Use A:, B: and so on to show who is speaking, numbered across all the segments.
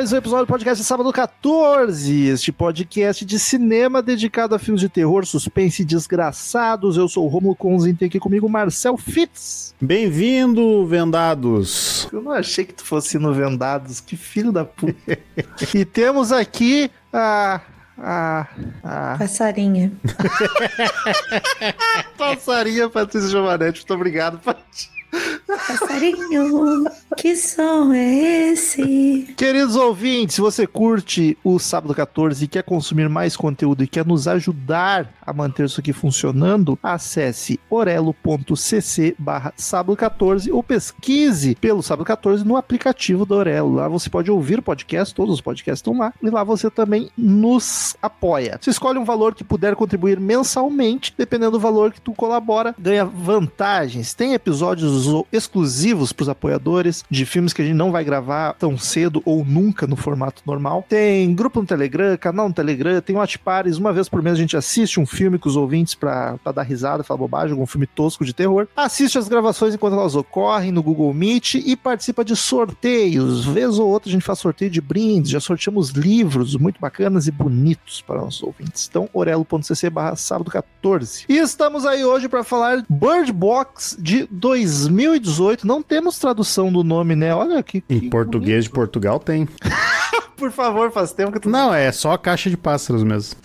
A: Mais um episódio do podcast Sábado 14, este podcast de cinema dedicado a filmes de terror, suspense e desgraçados. Eu sou o Romulo Conzin, tem aqui comigo o Marcel Fitz.
B: Bem-vindo, vendados.
A: Eu não achei que tu fosse no Vendados, que filho da puta. e temos aqui a... A, a
C: Passarinha.
A: passarinha Patrícia Giovanetti, muito obrigado, Patrícia.
C: Passarinho, que som é esse?
A: Queridos ouvintes, se você curte o Sábado 14 e quer consumir mais conteúdo e quer nos ajudar a manter isso aqui funcionando, acesse orelo.cc barra sábado 14 ou pesquise pelo Sábado 14 no aplicativo do Orelo. Lá você pode ouvir o podcast, todos os podcasts estão lá, e lá você também nos apoia. Você escolhe um valor que puder contribuir mensalmente, dependendo do valor que tu colabora, ganha vantagens. Tem episódios exclusivos para os apoiadores de filmes que a gente não vai gravar tão cedo ou nunca no formato normal. Tem grupo no Telegram, canal no Telegram, tem Pares. Uma vez por mês a gente assiste um filme com os ouvintes para dar risada, falar bobagem, algum filme tosco de terror. Assiste as gravações enquanto elas ocorrem no Google Meet e participa de sorteios. Vez ou outra a gente faz sorteio de brindes, já sorteamos livros muito bacanas e bonitos para nossos ouvintes. Então, orelo.cc barra sábado 14. E estamos aí hoje para falar Bird Box de 2018. Não temos tradução do nome, né? Olha que.
B: Em português de Portugal tem.
A: Por favor, faz tempo que tu.
B: Não, é só a caixa de pássaros mesmo.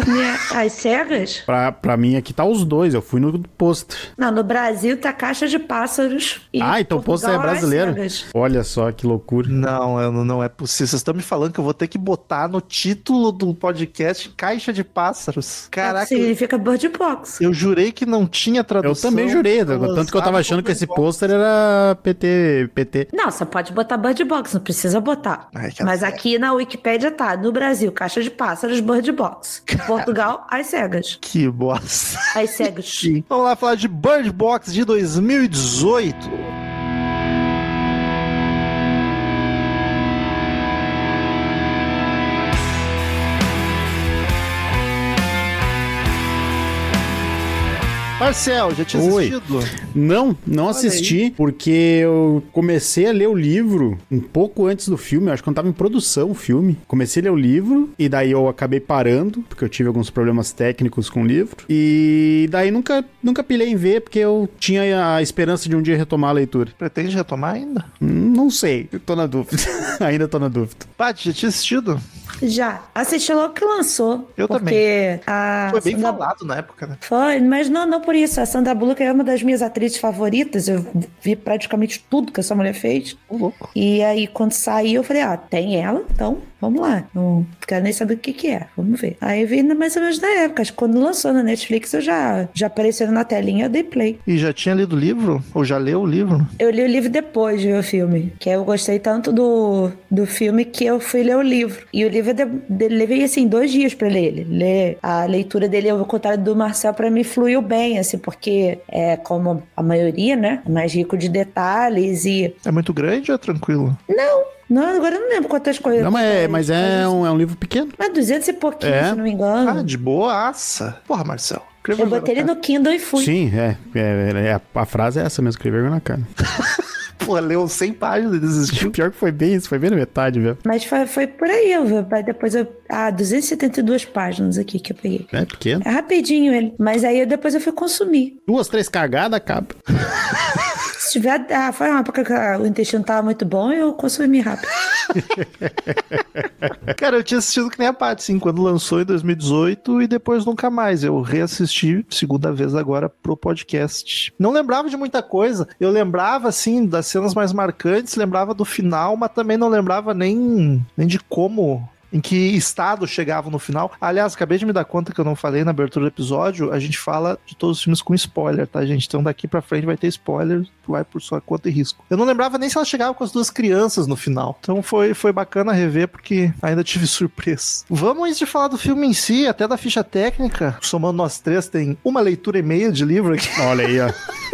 C: As cegas?
B: Pra, pra mim aqui tá os dois, eu fui no pôster.
C: Não, no Brasil tá caixa de pássaros. e
B: Ah, então o pôster é brasileiro. Olha só que loucura.
A: Não, eu não, não é possível. Vocês estão me falando que eu vou ter que botar no título do podcast Caixa de Pássaros. Caraca, eu,
C: Significa bird box.
A: eu jurei que não tinha
B: Eu
A: tradução.
B: também jurei, tanto que eu tava achando que esse pôster era PT, PT.
C: Não, você pode botar bird box, não precisa botar.
A: Ai,
C: Mas aqui na Wikipédia tá, no Brasil, caixa de pássaros, bird box. Em Portugal, as cegas.
A: Que bosta.
C: As cegas.
A: Vamos lá falar de Bird Box de 2018. Marcel, já tinha
B: Oi.
A: assistido?
B: Não, não assisti, porque eu comecei a ler o livro um pouco antes do filme, eu acho que quando tava em produção o filme. Comecei a ler o livro, e daí eu acabei parando, porque eu tive alguns problemas técnicos com o livro. E daí nunca, nunca pilhei em ver, porque eu tinha a esperança de um dia retomar a leitura.
A: Pretende retomar ainda?
B: Hum, Não sei, eu tô na dúvida. Ainda tô na dúvida.
A: Paty, já tinha assistido?
C: Já. Assisti logo que lançou.
A: Eu
C: porque A
A: Foi bem falado na época, né?
C: Foi, mas não, não por isso. A Sandra Bullock é uma das minhas atrizes favoritas. Eu vi praticamente tudo que essa mulher fez.
A: Louco.
C: E aí, quando saiu, eu falei, ah, tem ela? Então, vamos lá. Não quero nem saber o que que é. Vamos ver. Aí eu vi mais ou menos na época. Acho que quando lançou na Netflix, eu já, já apareceu na telinha, eu dei play.
A: E já tinha lido o livro? Ou já leu o livro?
C: Eu li o livro depois de ver o filme. Que eu gostei tanto do, do filme que eu fui ler o livro. E o livro, de, de, levei, assim, dois dias pra ler ele. Ler a leitura dele, ao contrário do Marcel, pra mim fluiu bem, assim, porque é como a maioria, né? Mais rico de detalhes e...
A: É muito grande ou é tranquilo?
C: Não, não, agora eu não lembro quantas coisas.
B: Não, mas, é- mas é, um, é um livro pequeno.
C: Mas 200 e pouquinho,
B: É.
C: se não me engano.
A: Ah, de boaça. Porra, Marcel.
C: eu botei ele no Kindle e fui.
B: Sim, é, é, é- a, a frase é essa mesmo, vergonha na cara.
A: Pô, leu 100 páginas e desistiu.
B: Pior que foi bem isso, foi bem na metade, velho.
C: Mas foi, foi por aí, eu Depois eu. Ah, 272 páginas aqui que eu peguei.
B: É pequeno.
C: É rapidinho ele. Mas aí eu- depois eu fui consumir.
B: Duas, três cagadas, acaba.
C: Tiver. Ah, foi uma época que o intestino tava muito bom eu consumi rápido.
A: Cara, eu tinha assistido que nem a Paty, sim, quando lançou em 2018 e depois nunca mais. Eu reassisti segunda vez agora pro podcast. Não lembrava de muita coisa. Eu lembrava, assim, das cenas mais marcantes, lembrava do final, mas também não lembrava nem, nem de como em que estado chegavam no final. Aliás, acabei de me dar conta que eu não falei na abertura do episódio, a gente fala de todos os filmes com spoiler, tá, gente? Então daqui pra frente vai ter spoiler, vai por sua conta e risco. Eu não lembrava nem se ela chegava com as duas crianças no final. Então foi, foi bacana rever, porque ainda tive surpresa. Vamos antes de falar do filme em si, até da ficha técnica. Somando nós três, tem uma leitura e meia de livro aqui.
B: Olha aí, ó.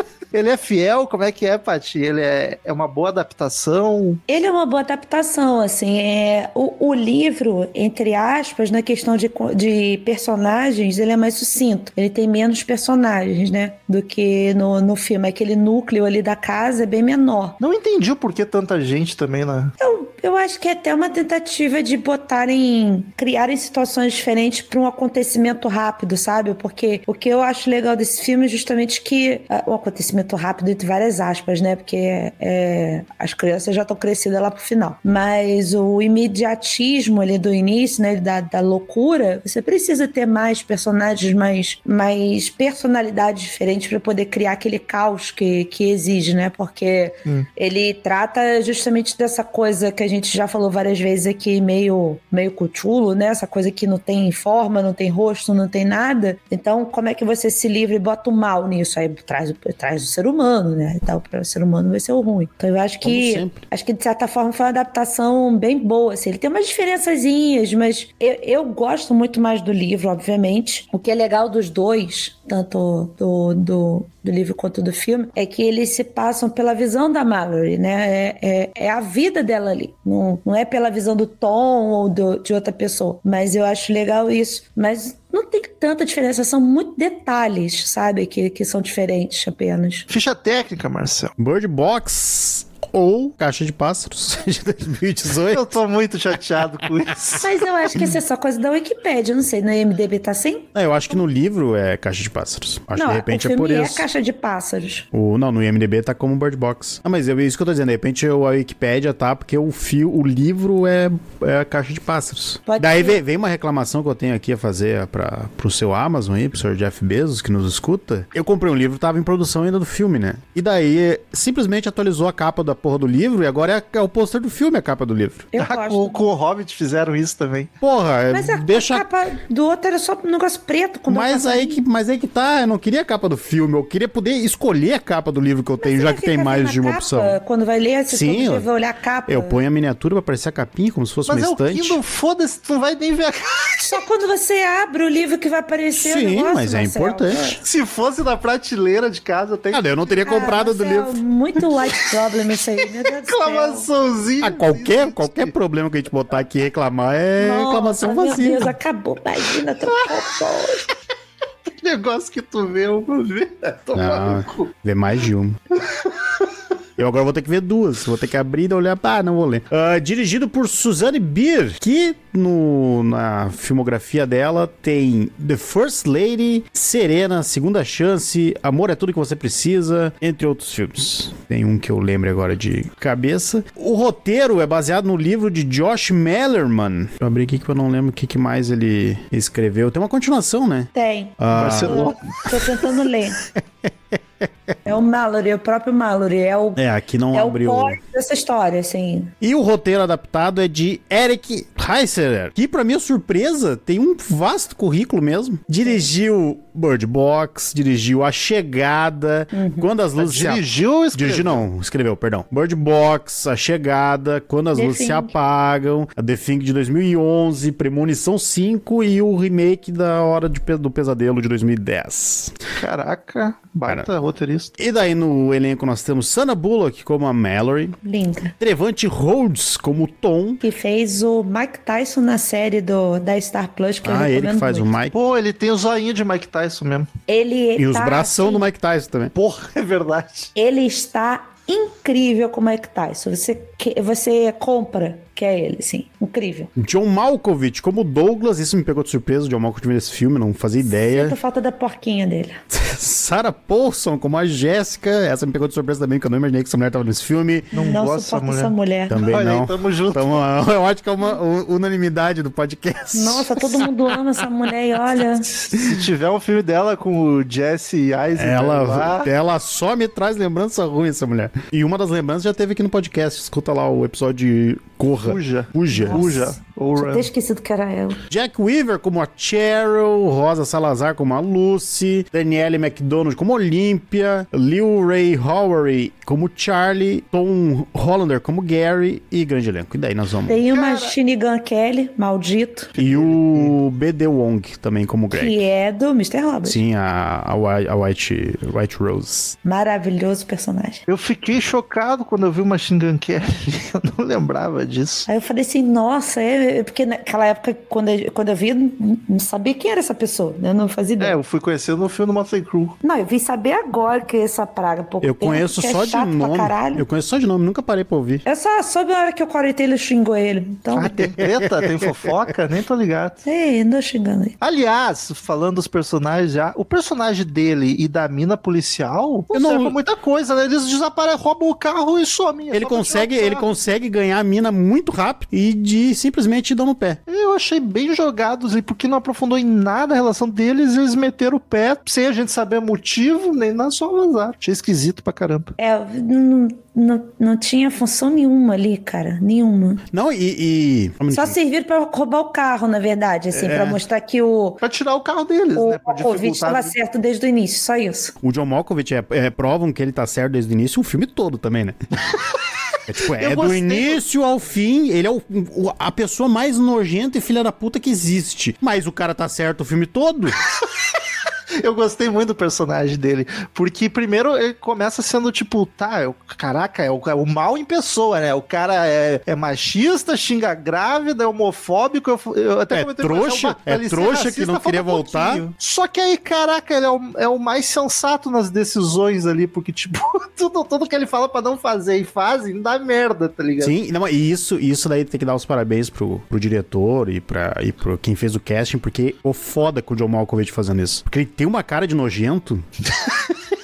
A: Ele é fiel? Como é que é, Paty? Ele é, é uma boa adaptação?
C: Ele é uma boa adaptação, assim. É, o, o livro, entre aspas, na questão de, de personagens, ele é mais sucinto. Ele tem menos personagens, né? Do que no, no filme. Aquele núcleo ali da casa é bem menor.
A: Não entendi o porquê tanta gente também, né?
C: Eu, eu acho que é até uma tentativa de botarem, criarem situações diferentes para um acontecimento rápido, sabe? Porque o que eu acho legal desse filme é justamente que uh, o acontecimento rápido entre várias aspas, né? Porque é, as crianças já estão crescidas lá pro final. Mas o imediatismo ali do início, né? Da, da loucura, você precisa ter mais personagens, mais, mais personalidades diferentes para poder criar aquele caos que, que exige, né? Porque hum. ele trata justamente dessa coisa que a gente já falou várias vezes aqui, meio, meio cutulo, né? Essa coisa que não tem forma, não tem rosto, não tem nada. Então, como é que você se livra e bota o mal nisso? Aí traz, traz o ser humano, né? Então, para o ser humano vai ser o ruim. Então, eu acho que acho que de certa forma foi uma adaptação bem boa. Assim. Ele tem umas diferençazinhas, mas eu, eu gosto muito mais do livro, obviamente. O que é legal dos dois, tanto do, do, do livro quanto do filme, é que eles se passam pela visão da Mallory, né? É, é, é a vida dela ali. Não, não é pela visão do Tom ou do, de outra pessoa. Mas eu acho legal isso. Mas não tem tanta diferença, são muitos detalhes, sabe? Que, que são diferentes apenas.
A: Ficha técnica, Marcel.
B: Bird Box ou Caixa de Pássaros de 2018.
A: Eu tô muito chateado com isso.
C: Mas eu acho que isso é só coisa da Wikipedia, não sei, no IMDB tá assim?
B: É, eu acho que no livro é Caixa de Pássaros. Acho
C: não,
B: que de repente
C: o
B: é por
C: é
B: isso.
C: Caixa de Pássaros.
B: O, não, no IMDB tá como Bird Box. Ah, mas é isso que eu tô dizendo, de repente a Wikipedia tá, porque o fio, o livro é, é a Caixa de Pássaros. Pode Daí vem, vem, uma reclamação que eu tenho aqui a fazer pra, pro seu Amazon aí, pro senhor Jeff Bezos, que nos escuta. Eu comprei um livro, tava em produção ainda do filme, né? E daí simplesmente atualizou a capa da porra do livro e agora é, é o pôster do filme, a capa do livro.
A: Eu ah, com, com, o Hobbit fizeram isso também.
B: Porra,
C: é, mas a,
B: deixa...
C: a capa do outro era só um negócio preto. Com
B: mas, aí que, mas aí que tá, eu não queria a capa do filme, eu queria poder escolher a capa do livro que eu tenho, já que tem mais de uma
C: capa,
B: opção.
C: Quando vai ler, você
B: Sim,
C: eu, vai olhar a capa.
B: Eu ponho a miniatura pra aparecer a capinha, como se fosse
A: mas
B: uma
A: é
B: estante.
A: Mas foda-se, tu não vai nem ver a capa.
C: Só quando você abre o livro que vai aparecer
B: Sim,
C: o negócio,
B: mas é
C: Marcelo.
B: importante.
A: Se fosse na prateleira de casa, tem...
B: Ah, eu não teria comprado
C: ah,
B: do livro.
C: Muito white problem isso aí, meu Deus do céu.
A: Exclamaçãozinha.
B: Ah, qualquer, qualquer problema que a gente botar aqui e reclamar é Nossa, reclamação vazia.
C: Meu Deus, acabou. Imagina, teu
A: negócio que tu vê, eu vou ver.
B: Tomar no Vê mais de uma. Eu agora vou ter que ver duas. Vou ter que abrir e olhar. Ah, não vou ler. Uh, dirigido por Suzanne Bier, que no, na filmografia dela tem The First Lady, Serena, Segunda Chance, Amor é Tudo Que Você Precisa, entre outros filmes. Tem um que eu lembro agora de cabeça. O roteiro é baseado no livro de Josh Mellerman. Eu abri aqui que eu não lembro o que, que mais ele escreveu. Tem uma continuação, né?
C: Tem. Ah. Tô, tô tentando ler. É o Mallory, é o próprio Mallory. É, o,
B: é aqui não
C: é
B: abriu.
C: o dessa história, assim.
B: E o roteiro adaptado é de Eric Heisserer, que, pra minha surpresa, tem um vasto currículo mesmo. Dirigiu Bird Box, dirigiu A Chegada, uhum. Quando as Luzes
A: Dirigiu ou escreveu?
B: Dirigiu, não, escreveu, perdão. Bird Box, A Chegada, Quando as The Luzes Thing. se Apagam, a The Thing de 2011, Premonição 5 e o remake da Hora de, do Pesadelo de 2010.
A: Caraca, baita Cara. roteirista.
B: E daí no elenco nós temos Sana Bullock como a Mallory.
C: Linda.
B: Trevante Rhodes como Tom.
C: Que fez o Mike Tyson na série do, da Star Plus, que
B: ah,
C: eu
B: ele que faz
C: muito.
B: o Mike.
A: Pô, ele tem o zoinho de Mike Tyson mesmo.
C: Ele
B: E os tá bração assim, do Mike Tyson também.
A: Porra, é verdade.
C: Ele está incrível como Mike Tyson. Você, você compra que é ele, sim. Incrível.
B: John Malkovich como Douglas, isso me pegou de surpresa, John Malkovich nesse filme, não fazia ideia.
C: Sinto falta da porquinha dele.
B: Sarah Paulson como a Jéssica, essa me pegou de surpresa também, que eu não imaginei que essa mulher tava nesse filme.
C: Não, não gosto suporto mulher. essa mulher.
B: Também
A: Olha
B: não.
A: Aí, tamo junto.
B: Tamo, eu acho que é uma unanimidade do podcast.
C: Nossa, todo mundo ama essa mulher e olha...
A: Se tiver um filme dela com o Jesse Eisenberg
B: ela, lá... ela só me traz lembrança ruim, essa mulher. E uma das lembranças já teve aqui no podcast, escuta lá o episódio de Corra
A: Fuja.
B: Fuja.
A: Ou
C: Tinha esquecido que era ela.
B: Jack Weaver como a Cheryl, Rosa Salazar como a Lucy, Danielle McDonald como Olympia, Lil Ray Howery como Charlie, Tom Hollander como Gary e grande elenco. E daí nós vamos.
C: Tem uma Shinigan Kelly, maldito,
B: E o BD Wong também como Greg.
C: que é do Mr. Robert.
B: Sim, a, a, White, a White, White Rose.
C: Maravilhoso personagem.
A: Eu fiquei chocado quando eu vi uma Shingan Kelly. Eu não lembrava disso.
C: Aí eu falei assim, nossa, é, é porque naquela época, quando eu, quando eu vi, eu não, não sabia quem era essa pessoa, né? Eu não fazia
A: É,
C: ideia.
A: eu fui conhecendo no filme do Motley Crue.
C: Não, eu vim saber agora que é essa praga. Pouco
B: Eu
C: tempo,
B: conheço
C: que é
B: só de nome. Eu conheço só de nome, nunca parei pra ouvir.
C: Eu só soube na hora que o Corey Taylor xingou ele. Então,
A: Ah, tem treta? tem fofoca? Nem tô ligado.
C: ei, andou xingando ele.
A: Aliás, falando dos personagens já, o personagem dele e da mina policial não
B: Eu não-
A: serve muita coisa, né? Eles desaparecem, roubam o carro e somem. É
B: Ele
A: só
B: consegue, ele consegue ganhar a mina muito rápido e de simplesmente dar no pé.
A: Eu achei bem jogados e porque não aprofundou em nada a relação deles, eles meteram o pé sem a gente saber o motivo, nem nada, só vazar. Achei esquisito pra caramba.
C: É, não, não, não tinha função nenhuma ali, cara. Nenhuma.
B: Não, e. e...
C: Só
B: minutinho.
C: servir pra roubar o carro, na verdade, assim,
B: É.
C: pra mostrar que o,
A: Pra tirar o carro deles,
C: o
A: né? Pra
C: Malkovich estava certo desde o início, só isso.
B: O John Malkovich é, é, provam que ele tá certo desde o início, o filme todo também, né? É, tipo, é do início ao fim, ele é o- o- a pessoa mais nojenta e filha da puta que existe. Mas o cara tá certo o filme todo?
A: Eu gostei muito do personagem dele. Porque primeiro ele começa sendo tipo, tá, é o- caraca, é o, é o mal em pessoa, né? O cara é, é machista, xinga grávida, é homofóbico. Eu, eu até
B: É trouxa,
A: "Mas
B: é trouxa
A: racista,
B: que não queria
A: um
B: voltar."
A: pouquinho." Só que aí, caraca, ele é o, é o mais sensato nas decisões ali, porque, tipo, tudo, tudo que ele fala pra não fazer e fazem, dá merda, tá ligado?
B: Sim, não, e isso, isso daí tem que dar os parabéns pro, pro diretor e, pra, e pro quem fez o casting, porque o foda com o John Malkovich fazendo isso. Porque ele tem uma cara de nojento,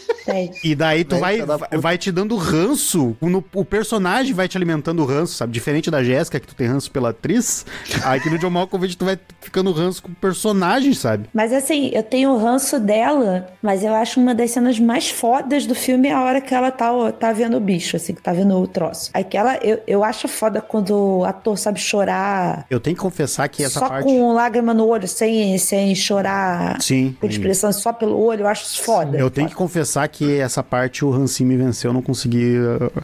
B: E daí tu
A: Vai,
B: vai, vai, te dando ranço, no- o personagem vai te alimentando ranço, sabe? Diferente da Jéssica, que tu tem ranço pela atriz, aqui no John Malkovich tu vai ficando ranço com o personagem, sabe?
C: Mas assim, eu tenho o ranço dela, mas eu acho uma das cenas mais fodas do filme é a hora que ela tá, tá vendo o bicho, assim, que tá vendo o troço. Aquela, eu, eu acho foda quando o ator sabe chorar
B: Eu tenho que confessar que essa
C: só
B: parte...
C: com lágrima no olho, sem, sem chorar
B: Sim.
C: com expressão só pelo olho, eu acho foda.
B: Eu tenho que confessar que essa parte o Hansim me venceu, eu não consegui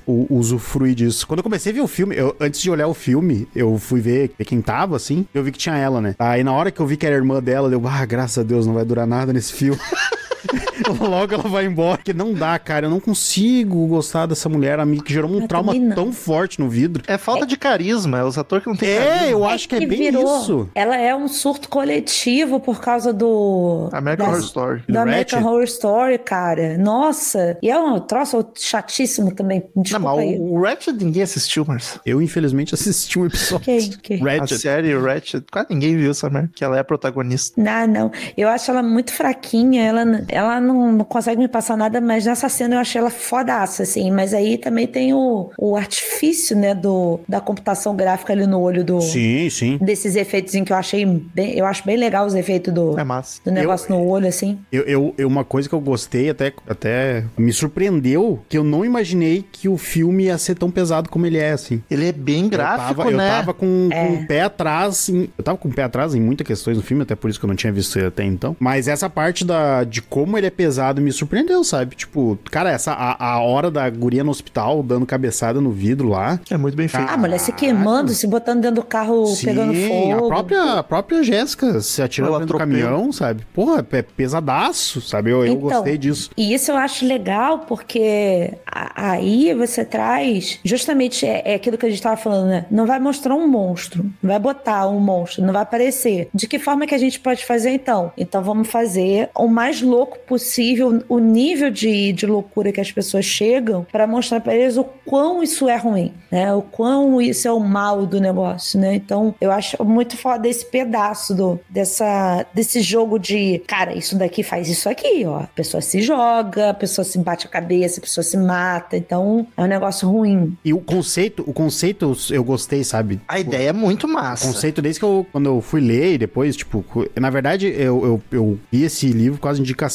B: uh, usufruir disso. Quando eu comecei a ver o filme, eu- antes de olhar o filme, eu fui ver, quem tava, assim, eu vi que tinha ela, né? Aí na hora que eu vi que era irmã dela, eu, ah, graças a Deus, não vai durar nada nesse filme. Logo ela vai embora, que não dá, cara. Eu não consigo gostar dessa mulher, a que gerou um
C: Eu
B: trauma
C: não.
B: tão forte no vidro.
A: É falta de carisma, é os atores que não têm
B: É,
A: carisma.
B: eu acho que é bem
C: virou-
B: isso.
C: Ela é um surto coletivo por causa do.
A: American
C: das-
A: Horror Story.
C: Do
B: Do
C: American? Horror Story, cara. Nossa. E é um troço chatíssimo também.
A: Não,
C: Desculpa
A: mas
C: aí.
A: o, Ratchet ninguém assistiu, Marcelo.
B: Eu, infelizmente, assisti um episódio.
C: Quem? Quem?
A: A
B: Ratchet.
A: série Ratchet, quase ninguém viu essa merda, que ela é a protagonista.
C: Não, não. Eu acho ela muito fraquinha. Ela, ela não, não consegue me passar nada, mas nessa cena eu achei ela fodaça, assim. Mas aí também tem o, o artifício, né, do, da computação gráfica ali no olho do.
B: Sim, sim.
C: Desses efeitos que eu achei bem. Eu acho bem legal os efeitos do,
A: É massa.
C: do negócio no olho, assim.
B: Eu, eu, eu- uma coisa que eu gostei, até, até me surpreendeu, que eu não imaginei que o filme ia ser tão pesado como ele é, assim.
A: Ele é bem gráfico,
B: eu tava,
A: né?
B: Eu tava com,
C: É.
B: com o pé atrás, em- eu tava com o pé atrás em muitas questões do filme, até por isso que eu não tinha visto ele até então. Mas essa parte da, de como ele é pesado me surpreendeu, sabe? Tipo, cara, essa, a, a hora da guria no hospital, dando cabeçada no vidro lá.
A: É muito bem feito.
C: Ah, a mulher se queimando, se botando dentro do carro, pegando fogo.
B: a própria, a própria Jéssica se atirando dentro do caminhão, sabe? Porra, é pesadaço, sabe? Eu, eu
C: Então,
B: gostei disso.
C: E isso eu acho legal porque aí você traz justamente é, é aquilo que a gente estava falando, né? Não vai mostrar um monstro, não vai botar um monstro, não vai aparecer. De que forma que a gente pode fazer então? Então vamos fazer o mais louco possível, o nível de, de loucura que as pessoas chegam para mostrar para eles o quão isso é ruim, né? O quão isso é o mal do negócio, né? Então eu acho muito foda esse pedaço do, dessa, desse jogo de, cara, isso daqui faz isso aqui, ó. A pessoa se joga, a pessoa se bate a cabeça, a pessoa se mata. Então é um negócio ruim.
B: E o conceito, o conceito eu gostei, sabe?
A: A ideia é muito
B: O
A: massa.
B: conceito desde que eu, quando eu fui ler e depois, tipo, na verdade, eu, eu, eu vi esse livro com as indicação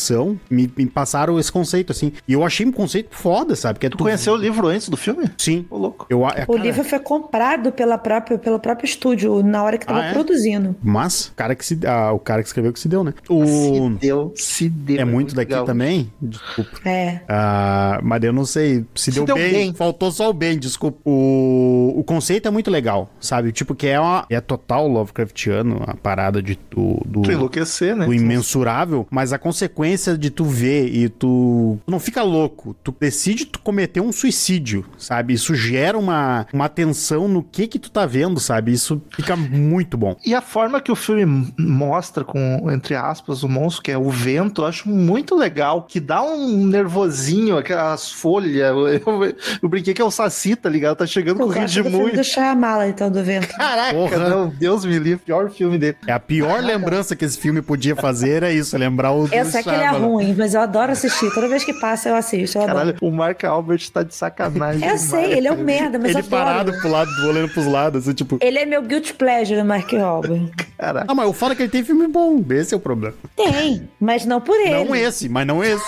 B: me, me passaram esse conceito, assim. E eu achei um conceito foda, sabe? Que é
A: Tu conheceu o livro antes do filme?
B: Sim.
A: Ô, louco.
B: Eu, é,
C: O
B: cara,
C: livro foi comprado pela própria, pelo próprio estúdio na hora que tava
B: Ah, é?
C: produzindo.
B: Mas, o cara que se, ah, o cara que escreveu que se deu, né? O...
A: Se deu, se deu.
B: É muito daqui
A: legal.
B: também? Desculpa.
C: É.
B: Ah, mas eu não sei. Se, deu,
A: deu
B: bem,
A: bem.
B: faltou só o bem, desculpa. O, o conceito é muito legal, sabe? Tipo, que é, uma, é total Lovecraftiano, a parada de tu, do,
A: Tu enlouquecer, né?
B: do imensurável, mas a consequência de tu ver e tu, tu não fica louco, tu decide tu cometer um suicídio, sabe? Isso gera uma, uma atenção no que que tu tá vendo, sabe? Isso fica muito bom.
A: E a forma que o filme mostra com, entre aspas, o monstro, que é o vento, eu acho muito legal, que dá um nervosinho, aquelas folhas. Eu, eu, eu brinquei que é o Saci, tá ligado? Tá chegando com o
C: do filme
A: muito.
C: do Shyamala, então, do vento.
A: Caraca,
B: Porra.
A: não, Deus me livre, pior filme dele.
B: É a pior lembrança que esse filme podia fazer era isso, lembrar o
C: Eu
B: do
C: que ele é ruim, mas eu adoro assistir. Toda vez que passa, eu assisto. Eu adoro.
A: Caralho, o Mark Albert tá de sacanagem.
C: Eu
A: demais.
C: sei, ele é um merda, mas
B: Ele
C: eu adoro.
B: parado pro lado, olhando pros lados, assim, tipo...
C: Ele é meu guilty pleasure, Mark Robin.
A: Caraca.
B: Ah, mas eu falo que ele tem filme bom, esse é o problema.
C: Tem, mas não por ele.
B: Não esse, mas não esse.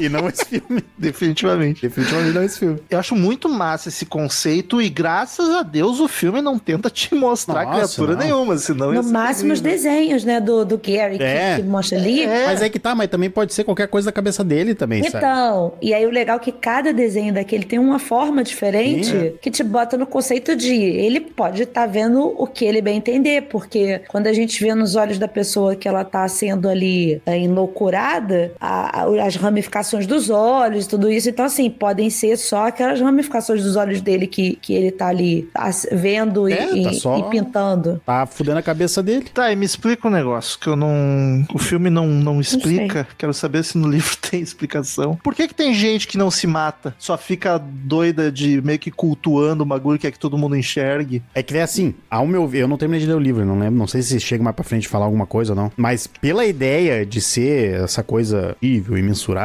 B: E não esse filme.
A: Definitivamente.
B: Definitivamente não esse filme.
A: Eu acho muito massa esse conceito e graças a Deus o filme não tenta te mostrar
B: Nossa,
A: criatura
B: não.
A: nenhuma, senão
C: No máximo os desenhos, né, do, do Gary que-
B: É.
C: que, mostra ali.
A: É.
B: Mas é que tá, mas também pode ser qualquer coisa da cabeça dele também, sabe?
C: Então, e aí o legal é que cada desenho daquele tem uma forma diferente
B: Sim, é.
C: que te bota no conceito de ele pode estar vendo o que ele bem entender, porque quando a gente vê nos olhos da pessoa que ela tá sendo ali é, enloucurada, a- a- as ramificações dos olhos, tudo isso, então assim, podem ser só aquelas ramificações dos olhos dele que, que ele tá ali vendo e,
B: É, tá
C: e-
B: só-
C: e pintando.
B: Tá fudendo a cabeça dele.
A: Tá, e me explica um negócio que eu não. O filme não, não explica. Quero saber se no livro tem explicação. Por que, que tem gente que não se mata? Só fica doida de meio que cultuando o bagulho que é que todo mundo enxergue.
B: É que é assim, ao meu ver, eu não terminei de ler o livro, não lembro, não sei se chega mais pra frente falar alguma coisa ou não, mas pela ideia de ser essa coisa horrível, imensurável,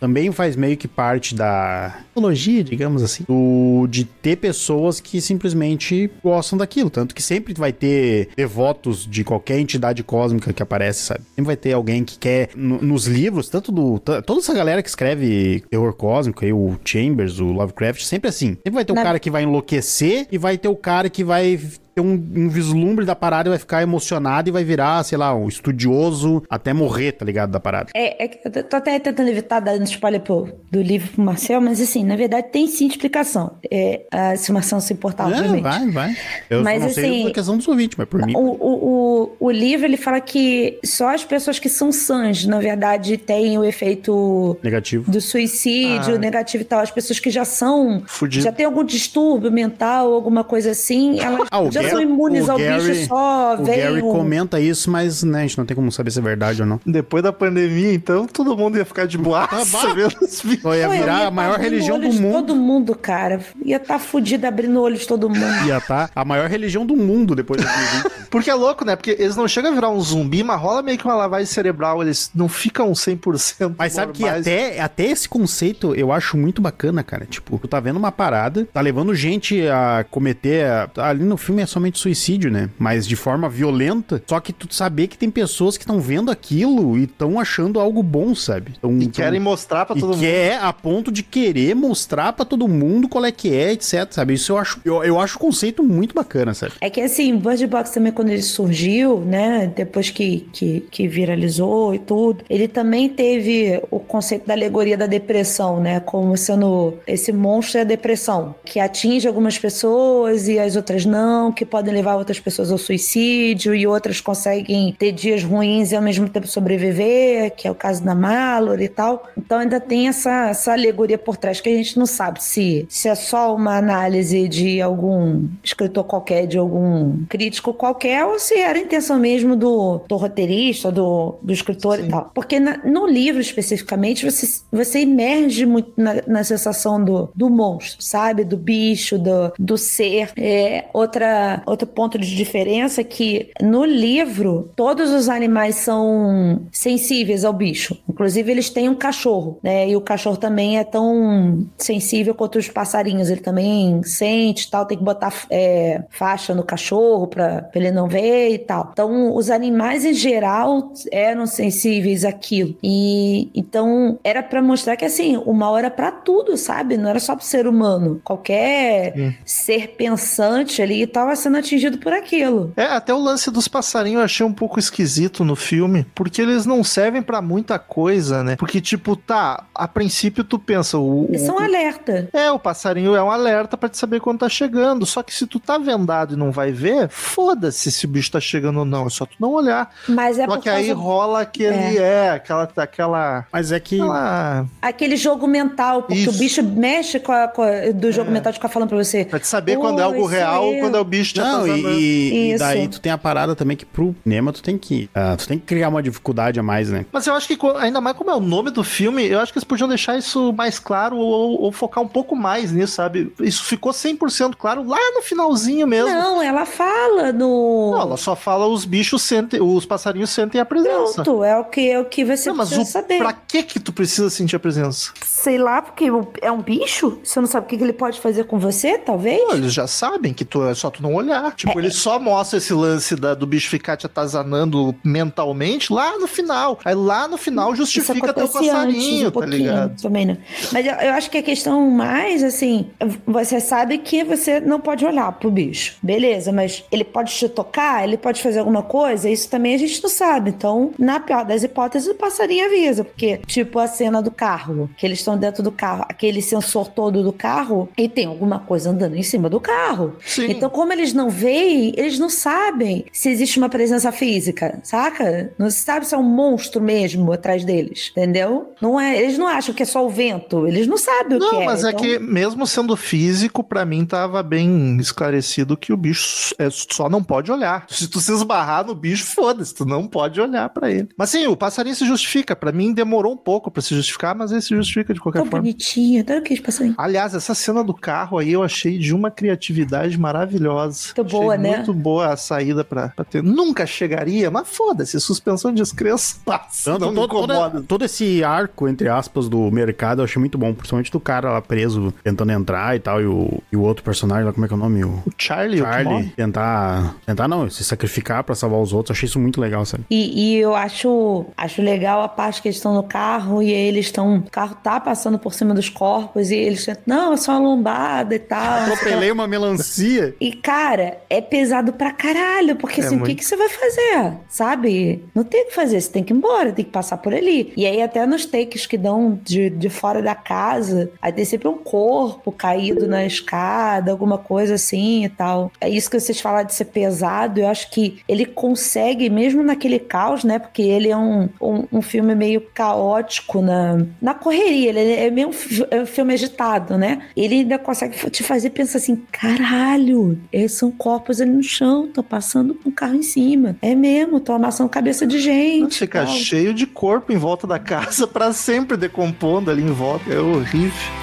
B: também faz meio que parte da mitologia, digamos assim, do, de ter pessoas que simplesmente gostam daquilo, tanto que sempre vai ter devotos de qualquer entidade cósmica que aparece, sabe? Sempre vai ter alguém que quer, no- nos livros, tanto do, toda essa galera que escreve terror cósmico, aí, o Chambers, o Lovecraft, sempre assim, sempre vai ter o
C: Na-
B: cara que vai enlouquecer e vai ter o cara que vai ter um, um vislumbre da parada e vai ficar emocionado e vai virar, sei lá, um estudioso até morrer, tá ligado, da parada.
C: É, é eu tô até tentando evitar dando spoiler pro, do livro pro Marcel, mas assim, na verdade tem sim explicação. É, ah, se o Marcel não se importar,
B: É,
C: obviamente.
B: vai, vai. Eu
C: Mas,
B: não sei
C: assim,
B: a questão dos ouvintes, mas por mim...
C: O, o, o, o livro ele fala que só as pessoas que são sãs, na verdade, têm o efeito
B: Negativo.
C: do suicídio
A: Ah.
C: negativo e tal. As pessoas que já são,
A: Fudido.
C: já têm algum distúrbio mental, alguma coisa assim, elas
B: Ah,
C: já
B: Gary-
C: são imunes ao
B: Gary-
C: bicho só,
B: O Gary
C: um-
B: comenta isso, mas né, a gente não tem como saber se é verdade ou não.
A: Depois da pandemia, então, todo mundo ia ficar de boaça
B: Ah, vai.
A: vendo os
B: ia virar a maior
C: abrindo
B: religião
C: olho
B: do
C: de
B: mundo.
C: Todo mundo, cara. Ia estar tá fudido abrindo o olho de todo mundo.
B: Ia tá a maior religião do mundo depois de 2020.
A: Porque é louco, né? Porque eles não chegam a virar um zumbi, mas rola meio que uma lavagem cerebral. Eles não ficam 100%
B: Mas sabe que até, até esse conceito eu acho muito bacana, cara. Tipo, tu tá vendo uma parada, tá levando gente a cometer. a- ali no filme é somente suicídio, né? Mas de forma violenta. Só que tu saber que tem pessoas que estão vendo aquilo e estão achando algo bom, sabe? Tão,
A: E
B: tão-
A: querem mostrar pra
B: e
A: todo
B: que
A: mundo.
B: é a ponto de querer mostrar pra todo mundo qual é que é, etc, sabe? Isso eu acho, eu, eu acho o conceito muito bacana, sabe?
C: É que assim, Bird Box também, quando ele surgiu, né? Depois que, que, que viralizou e tudo, ele também teve o conceito da alegoria da depressão, né? Como sendo esse monstro é a depressão, que atinge algumas pessoas e as outras não, que podem levar outras pessoas ao suicídio e outras conseguem ter dias ruins e ao mesmo tempo sobreviver, que é o caso da Mallory e tal. Então ainda tem essa, essa alegoria por trás que a gente não sabe se, se é só uma análise de algum escritor qualquer, de algum crítico qualquer, ou se era a intenção mesmo do, do roteirista, do, do escritor e tal. Porque na- no livro especificamente você, você emerge muito na, na sensação do, do monstro, sabe? Do bicho, do, do ser. É, outra, outro ponto de diferença é que no livro todos os animais são sensíveis ao bicho. Inclusive eles têm um cachorro, né? E o cachorro também é tão sensível quanto os passarinhos. Ele também sente e tal, tem que botar é, faixa no cachorro pra, pra ele não ver e tal. Então, os animais em geral eram sensíveis àquilo. E então era para mostrar que assim, o mal era para tudo, sabe? Não era só pro ser humano. Qualquer ser pensante ali estava sendo atingido por aquilo.
A: É, até o lance dos passarinhos eu achei um pouco esquisito no filme, porque eles não servem para muita coisa, né? Porque, tipo, tá, a princípio tu pensa. O,
C: eles são
A: o,
C: alerta.
A: É, o passarinho é um alerta para te saber quando tá chegando. Só que se tu tá vendado e não vai ver, foda-se se o bicho tá chegando ou não. É só tu não olhar.
C: Mas é
A: Só que aí rola aquele. É, é aquela, aquela.
B: Mas é que. Aquela...
C: Aquele jogo mental, porque Isso. o bicho mexe com a, com a do jogo é. mental de ficar falando pra você.
A: Pra te saber quando é algo real ou quando é o bicho
B: Não, e, e, daí tu tem a parada também que pro cinema tu tem que. Uh, tu tem que criar uma dificuldade a mais, né?
A: Mas eu acho que, ainda mais como é o nome do filme, eu acho que eles podiam deixar isso mais claro ou, ou focar um pouco mais nisso, sabe? Isso ficou 100% claro lá no finalzinho mesmo.
C: Não, ela fala no.
A: Não, ela só fala os bichos sentem, os passarinhos sentem a presença.
C: Pronto, é o que, é o que você não, precisa
A: mas
C: o, saber.
A: Pra que que tu precisa sentir a presença?
C: Sei lá, porque é um bicho? Você não sabe o que ele pode fazer com você, talvez?
A: Não, eles já sabem que tu, é só tu não olhar. Tipo, é. ele só mostra esse lance da, do bicho ficar te atazanando mentalmente lá no final. Aí lá no final justifica teu passarinho, antes, um tá ligado?
C: Também não. Mas eu, eu acho que a questão mais, assim, você sabe que você não pode olhar pro bicho. Beleza, mas ele pode te tocar, ele pode fazer alguma coisa, isso também a gente não sabe. Então, na pior das hipóteses, o passarinho avisa. Porque, tipo, a cena do carro, que eles estão dentro do carro, aquele sensor todo do carro, e tem alguma coisa andando em cima do carro. Sim. Então, como eles não veem, eles não sabem se existe uma presença física, saca? Não se sabe se é um monstro mesmo atrás deles, entendeu? Não é, eles não acham que é só o vento, eles não sabem
A: não,
C: o que é.
A: Não, mas é então... é que mesmo sendo físico, para mim tava bem esclarecido que o bicho é, só não pode olhar. Se tu se esbarrar no bicho, foda-se, tu não pode olhar para ele. Mas sim, o passarinho se justifica. Para mim demorou um pouco para se justificar, mas ele se justifica de qualquer Tão forma.
C: bonitinho, adoro que passarinho.
A: Aliás, essa cena do carro aí eu achei de uma criatividade maravilhosa.
C: Muito boa, né?
A: Muito boa a saída pra, pra ter. Nunca chegaria, mas foda-se, suspensão de descrença passa.
B: Não, não todo, todo, todo, esse arco, entre aspas, do mercado eu achei muito bom, principalmente do cara lá preso, tentando entrar e tal, e o, e o outro personagem lá, como é que é o nome? O,
A: o Charlie,
B: Charlie, o tentar. Tentar não, se sacrificar para salvar os outros. Achei isso muito legal, sabe?
C: E, e, eu acho, acho legal a parte que eles estão no carro e eles estão. O carro tá passando por cima dos corpos e eles tentam. Não, é só uma lombada e tal.
B: Atropelei uma melancia.
C: E, cara, é pesado pra caralho, porque é assim, muito... o que, que você vai fazer? Sabe? Não tem o que fazer, você tem que ir embora, tem que passar por ali. E aí, até nos takes que dão de, de fora da casa, aí tem sempre um corpo caído na escada, alguma coisa assim e tal. É isso que vocês falaram de ser pesado, eu acho que ele consegue, mesmo naquele caos, né? Porque ele é um, um, um filme meio caótico na, na correria, ele é meio um, é um filme agitado, né? Ele ainda consegue te fazer pensar assim: caralho, são corpos ali no chão, tô passando com um carro em cima. É mesmo, tô amassando cabeça de gente.
A: Fica cheio de corpo em volta da casa para sempre decompondo ali em volta. É horrível.
C: Steve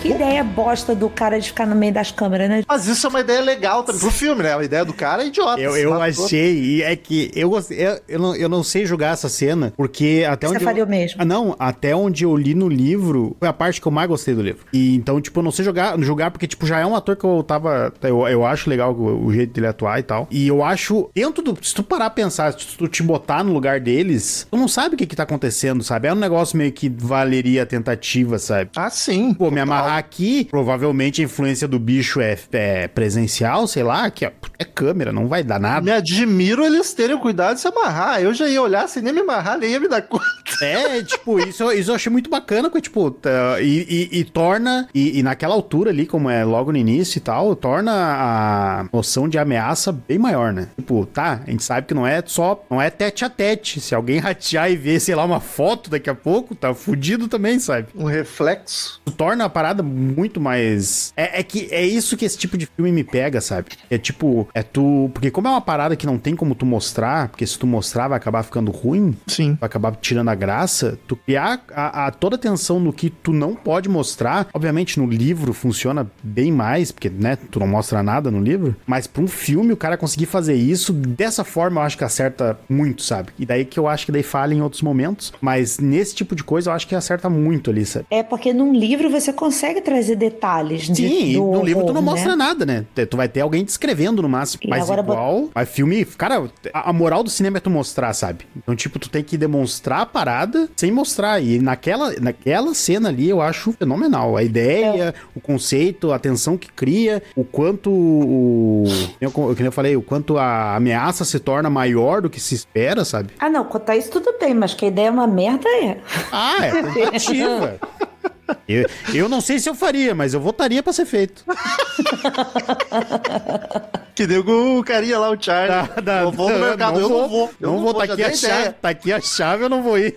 C: Que ideia bosta do cara de ficar no meio das câmeras, né?
A: Mas isso é uma ideia legal também pro filme, né? A ideia do cara é idiota.
B: Eu, eu achei, e é que eu, eu, eu, não, eu não sei julgar essa cena, porque até Você onde.
C: Você
B: eu,
C: mesmo.
B: Ah, não, até onde eu li no livro, foi a parte que eu mais gostei do livro. E então, tipo, eu não sei jogar, julgar, porque, tipo, já é um ator que eu tava. Eu, eu acho legal o, o jeito dele atuar e tal. E eu acho, dentro do. Se tu parar a pensar, se tu te botar no lugar deles, tu não sabe o que que tá acontecendo, sabe? É um negócio meio que valeria a tentativa, sabe?
A: Ah, sim.
B: Pô, me amarrar aqui, provavelmente a influência do bicho é, é presencial, sei lá, que é, é, câmera, não vai dar nada.
A: Me admiro eles terem cuidado de se amarrar. Eu já ia olhar sem nem me amarrar, nem ia me dar conta.
B: É, tipo, isso, isso eu achei muito bacana, porque, tipo, tá, e, e, e, torna, e, e, naquela altura ali, como é logo no início e tal, torna a noção de ameaça bem maior, né? Tipo, tá, a gente sabe que não é só, não é tete a tete. Se alguém ratear e ver, sei lá, uma foto daqui a pouco, tá fudido também, sabe?
A: Um reflexo.
B: Torna a parada muito mais. É, é que é isso que esse tipo de filme me pega, sabe? É tipo, é tu. Porque como é uma parada que não tem como tu mostrar, porque se tu mostrar vai acabar ficando ruim,
A: Sim.
B: vai acabar tirando a graça, tu criar a, a toda atenção no que tu não pode mostrar. Obviamente, no livro funciona bem mais, porque, né, tu não mostra nada no livro. Mas pra um filme, o cara conseguir fazer isso dessa forma, eu acho que acerta muito, sabe? E daí que eu acho que daí falha em outros momentos. Mas nesse tipo de coisa, eu acho que acerta muito ali, sabe?
C: É porque num livro você consegue trazer detalhes. de-
B: Sim,
C: do
B: no livro tu não
C: horror,
B: mostra
C: né?
B: nada, né? Tu vai ter alguém descrevendo no máximo.
C: E
B: Mas igual. Mas filme, cara, a, moral do cinema é tu mostrar, sabe? Então, tipo, tu tem que demonstrar a parada sem mostrar. E naquela, naquela cena ali eu acho fenomenal. A ideia, o conceito, a tensão que cria, o quanto o. Eu, como eu falei, o quanto a ameaça se torna maior do que se espera, sabe?
C: Ah, não, contar isso tudo bem, mas que a ideia é uma merda é.
B: Ah, é tentativa. Eu, eu não sei se eu faria, mas eu votaria pra ser feito.
A: Que deu o carinha lá, o Charlie.
B: Da- da-
A: eu vou no mercado, eu não vou. Eu
B: Não, vou, tá aqui, a chave, tá aqui a chave, eu não vou ir.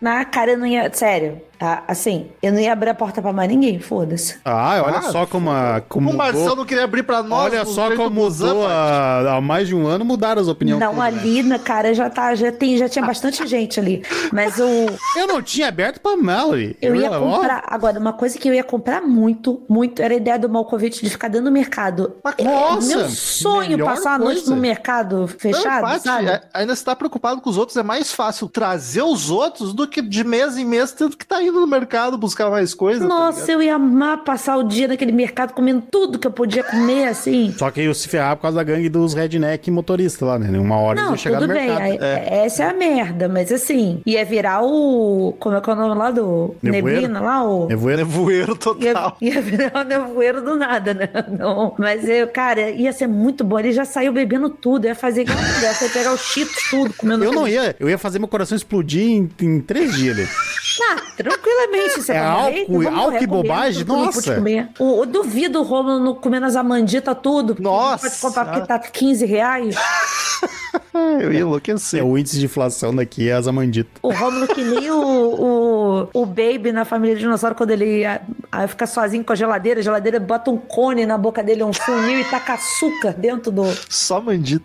C: Na cara, eu não ia. Sério, tá? assim, eu não ia abrir a porta pra mais ninguém, foda-se.
B: Ah, olha
A: Ah,
B: só como, a, como
A: O Marcel
B: mudou.
A: não queria abrir pra nós.
B: Olha só como mudou há, há mais de um ano, mudaram as opiniões.
C: Não,
B: né?
C: ali na cara já tá, já tem, já tinha bastante gente ali. Mas o.
B: Eu não tinha aberto pra Mallory.
C: Eu ia
B: ó,
C: comprar. Agora, uma coisa que eu ia comprar muito, muito, era a ideia do Malkovich de ficar dentro do mercado. É
B: Nossa,
C: Meu sonho passar a noite no mercado
A: Não,
C: fechado,
A: Paty,
C: sabe?
A: é- ainda você tá preocupado com os outros, é mais fácil trazer os outros do que de mês em mês tendo que tá indo no mercado buscar mais coisa. tá
C: Nossa,
A: ligado?
C: eu ia amar passar o dia naquele mercado comendo tudo que eu podia comer, assim.
B: Só que eu se ferrar por causa da gangue dos redneck motorista lá, né? Uma hora
C: Não,
B: eles iam chegar
C: tudo
B: no
C: bem,
B: mercado.
C: aí- essa é a merda, mas assim, ia virar o. Como é que é o nome lá do.
B: Nevoeiro?
C: Neblina lá? O...
B: Nevoeiro.
A: Nevoeiro
C: Ia,
A: total.
C: ia virar o nevoeiro do nada, né? Não. Mas eu, cara, ia ser muito bom. Ele já saiu bebendo tudo, ia fazer igual mulher, ia pegar os cheetos tudo, comendo
B: Eu não ia, eu ia fazer meu coração explodir em, em três dias ali.
C: Ah, tranquilamente. Você
B: É
C: morrer,
B: álcool-
C: eu
B: álcool e bobagem?
C: eu
B: Nossa.
C: O, eu duvido o Romulo não comendo as amanditas tudo.
A: Nossa
C: pode comprar porque tá 15 reais.
A: Eu ia enlouquecer.
B: É, o índice de inflação daqui é as amanditas.
C: O Romulo que nem o, o, o Baby na família de dinossauro, quando ele ah, ah, fica sozinho com a geladeira, a geladeira bota um cone na boca dele, um funil e taca açúcar dentro do...
A: Só mandito.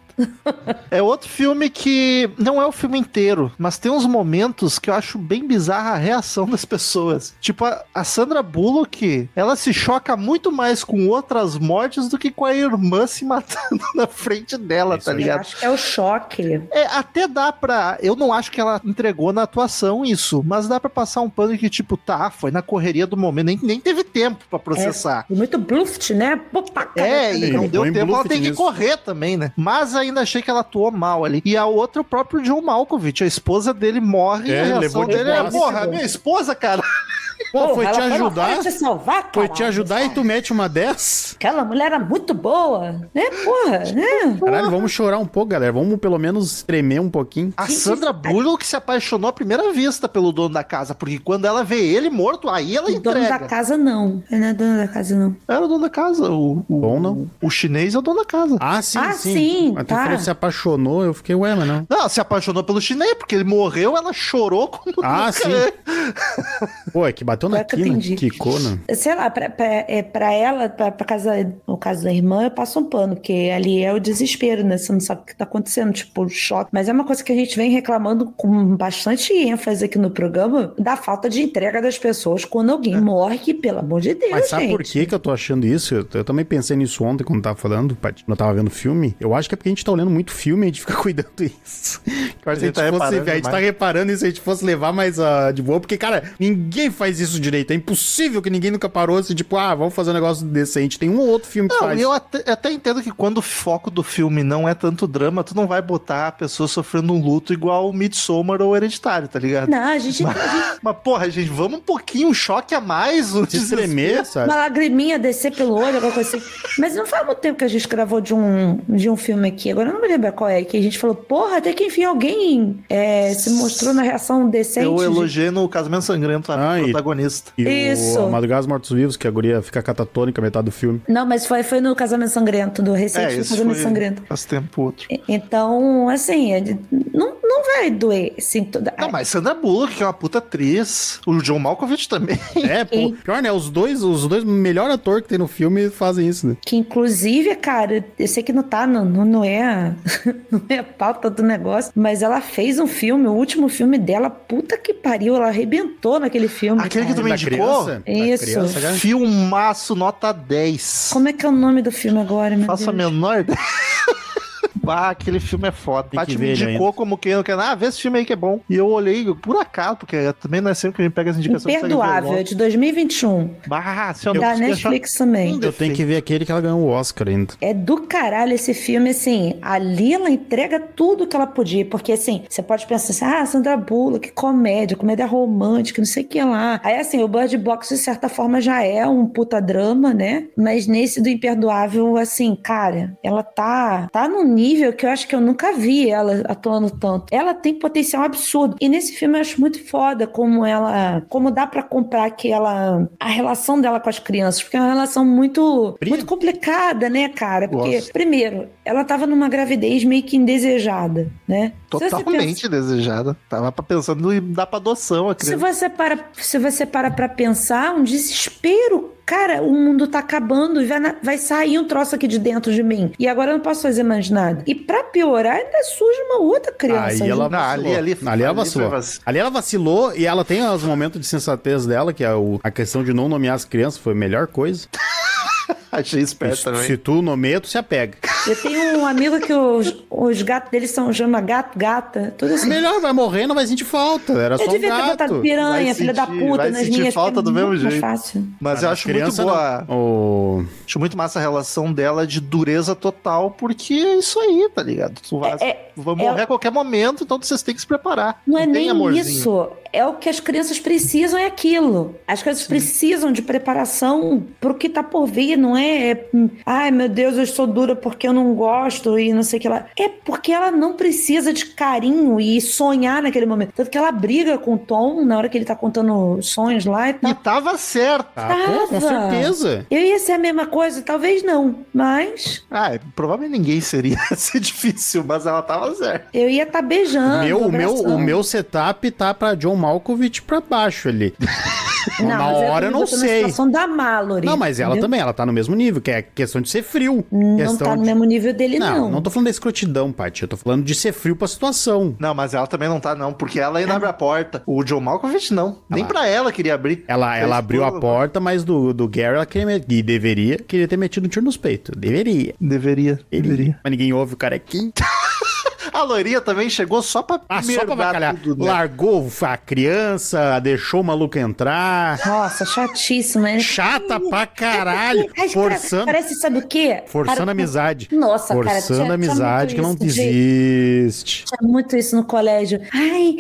A: É outro filme que não é o filme inteiro, mas tem uns momentos que eu acho bem bizarra a reação das pessoas. Tipo, a, a Sandra Bullock, ela se choca muito mais com outras mortes do que com a irmã se matando na frente dela,
B: Isso
A: tá
B: aí.
C: Eu
A: ligado?
C: acho que é o choque.
A: É, até dá pra. Eu não acho que ela entregou na atuação isso, mas dá pra passar um pano que, tipo, tá, foi na correria do momento, nem, nem teve tempo pra processar.
C: E muito bluft, né? Pô, pra
A: É, e não
B: Põe
A: deu tempo, ela tem que
B: nisso.
A: correr também, né? Mas ainda achei que ela atuou mal ali. E a outra, o próprio John Malkovich, a esposa dele morre e
B: É,
A: a reação dele é, porra, minha esposa, cara.
B: Pô,
C: Porra,
B: foi te
C: foi
B: ajudar?
C: fora te salvar,
B: Foi
C: caralho.
B: te ajudar e tu mete uma dessa?
C: Aquela mulher era muito boa, né? Porra, né?
B: Caralho, vamos chorar um pouco, galera. Vamos pelo menos tremer um pouquinho.
A: A Sandra Bullock se apaixonou à primeira vista pelo dono da casa, porque quando ela vê ele morto, aí ela
C: O dono
A: entrega.
C: da casa, não. Ele não é dono da casa, não.
A: Era o dono da casa. O, o,
B: Bom, não?
A: O, chinês é o dono da casa.
B: Ah, sim,
C: Ah,
B: sim.
C: sim,
B: Mas tu
C: tá.
B: se apaixonou, eu fiquei, ué, mas não.
A: Não, se apaixonou pelo chinês, porque ele morreu, ela chorou como
B: Ah,
A: nunca
B: sim.
A: é.
B: Pô, é que bateu na
C: Agora
B: quina. Que cona.
C: Sei lá, pra, pra, é, pra ela, pra, pra casa, no caso da irmã, eu passo um pano, porque ali é o desespero, né? Você não sabe o que tá acontecendo, tipo, o choque. Mas é uma coisa que a gente vem reclamando com bastante ênfase aqui no programa, da falta de entrega das pessoas quando alguém morre, que, pelo amor de Deus,
B: Mas sabe
C: gente.
B: por que que eu tô achando isso? Eu, eu também pensei nisso ontem quando tava falando, Paty, eu tava vendo filme. Eu acho que é porque a gente tá olhando muito filme e a gente fica cuidando isso. Eu acho que
A: A gente tá
B: fosse-
A: reparando
B: a gente tá reparando isso, a gente fosse levar mais ah, de boa, porque, cara, ninguém faz isso direito. É impossível que ninguém nunca parou assim, tipo, ah, vamos fazer um negócio decente. Tem um ou outro filme que
A: Não,
B: faz.
A: eu até, até entendo que quando o foco do filme não é tanto drama, tu não vai botar a pessoa sofrendo um luto igual o Midsommar ou Hereditário, tá ligado?
C: Não, a gente, gente
A: Mas, porra, gente, vamos um pouquinho, um choque a mais. Um desespero.
B: tremer, sabe?
C: uma lagriminha descer pelo olho, alguma coisa assim. Mas não faz muito tempo que a gente gravou de um, de um filme aqui, agora eu não me lembro qual é, que a gente falou, porra, até que enfim alguém é, se mostrou na reação decente.
A: Eu
C: de-
A: elogiei no Casamento Sangrento a
B: e-
A: protagonista.
B: E
C: Isso.
B: o Madrugados Mortos-Vivos, que a guria fica catatônica metade do filme.
C: Não, mas foi, foi no Casamento Sangrento, do recente
A: É,
C: do
A: esse
C: Casamento
A: foi
C: Sangrento.
A: faz tempo outro.
C: Então, assim, é não, não vai doer. Assim, toda...
A: Não, mas Sandra Bullock, que é uma puta atriz. O John Malkovich também.
B: É, pô, pior, né? Os dois, os dois melhor ator que tem no filme fazem isso, né?
C: Que inclusive, cara, eu sei que não tá, não, não é a, não é a pauta do negócio, mas ela fez um filme, o último filme dela, puta que pariu, ela arrebentou naquele filme.
A: Aquele que
C: cara.
A: tu me
B: Da
A: indicou?
B: criança?
C: Isso.
B: criança, cara?
A: Filmaço, nota 10.
C: Como é que é o nome do filme agora, meu
A: Faço a
C: Deus?
A: menor ideia. Bah, aquele filme é foda.
B: Tem
A: Paty
B: que
A: me indicou
B: ainda.
A: como quem não quer. Ah, vê esse filme aí que é bom. E eu olhei por acaso, porque também não é sempre que a gente pega as indicações.
C: Imperdoável, é de 2021.
A: Bah, se eu não
C: Da Netflix
A: achar-
C: também.
B: Eu tenho que ver aquele que ela ganhou o Oscar ainda.
C: É do caralho esse filme, assim. Ali ela entrega tudo que ela podia. Porque, assim, você pode pensar assim, ah, Sandra Bullock, comédia, comédia romântica, não sei o que lá. Aí, assim, o Bird Box, de certa forma, já é um puta drama, né? Mas nesse do Imperdoável, assim, cara, ela tá, tá num nível que eu acho que eu nunca vi ela atuando tanto. Ela tem potencial absurdo. E nesse filme eu acho muito foda como ela. Como dá pra comprar que ela. A relação dela com as crianças. Porque é uma relação muito, muito complicada, né, cara? Porque,
A: Gosto.
C: primeiro, ela tava numa gravidez meio que indesejada, né? Se
A: Totalmente desejada. Tava pensando em dar pra adoção a
C: se
A: criança.
C: você para, se você para pra pensar, um desespero. Cara, o mundo tá acabando e vai, vai sair um troço aqui de dentro de mim. E agora eu não posso fazer mais nada. E pra piorar, ainda surge uma outra criança.
B: Aí ela
C: junto.
A: Não, ali-
B: vacilou.
A: ali-
B: ali ela vacilou. Ali ela vacilou e ela tem os momentos de sensatez dela, que é o- a questão de não nomear as crianças, foi a melhor coisa.
A: Achei esperto
B: Se,
A: também.
B: se tu nomeia, tu se apega.
C: Eu tenho um amigo que os, os gatos dele são chama gato, gata, tudo
B: É
C: assim.
B: melhor, vai morrer, não vai sentir falta. Era só
C: Eu
B: um
C: devia ter botado
B: gato.
C: piranha,
A: Vai
C: filha da
A: sentir-
C: puta,
A: vai
C: nas
A: sentir
C: minhas.
A: falta
C: é
A: do mesmo jeito.
C: fácil.
A: Mas eu acho muito boa.
B: não. O...
A: Acho muito massa a relação dela de dureza total, porque é isso aí, tá ligado? Tu vai,
C: É-
A: vai morrer a qualquer momento, então vocês têm que se preparar.
C: Não é
A: tem
C: nem
A: amorzinho.
C: isso. É o que as crianças precisam, é aquilo. As crianças precisam de preparação pro que tá por vir, não é, é, ai meu Deus, eu sou dura porque eu não gosto e não sei o que lá. É porque ela não precisa de carinho e sonhar naquele momento. Tanto que ela briga com o Tom na hora que ele tá contando sonhos lá e
A: E
C: tal.
A: tava certo.
B: Ah, pô, com
C: Tava.
B: certeza.
C: Eu ia ser a mesma coisa, talvez não, mas
A: Ah, provavelmente ninguém seria ser difícil, mas ela tava certa.
C: eu ia estar tá beijando.
B: Meu, o, meu, o meu setup tá pra John Malkovich pra baixo ali. Na hora eu não
C: na
B: sei.
C: situação da Mallory.
B: Não, mas ela
C: entendeu?
B: também, ela tá no mesmo nível, que é questão de ser frio.
C: Não
B: questão
C: tá no
B: de...
C: mesmo nível dele,
B: Não,
C: não.
B: não tô falando da escrotidão, Paty. Eu tô falando de ser frio pra situação.
A: Não, mas ela também não tá, não, porque ela ainda abre a porta. O John Malkovich não. Nem
B: lá.
A: pra ela queria abrir.
B: Ela, ela abriu a
A: porta.
B: mas do, do Gary ela queria, e deveria, queria ter metido um tiro nos peitos. Deveria.
A: Deveria, deveria.
B: Mas ninguém ouve o carequinho.
A: A loirinha também chegou só pra
B: Ah, só pra bacalhar.
A: tudo, né?
B: Largou a criança, deixou o maluco entrar.
C: Nossa, chatíssimo, né?
B: Chata pra caralho.
C: Ai, cara,
B: Forçando,
C: Parece, sabe o quê?
B: forçando
C: Cara,
B: amizade.
C: Nossa, cara,
B: Forçando
C: tinha- tinha
B: amizade que não
C: isso de-
B: desiste.
C: Tinha muito isso no colégio. Ai,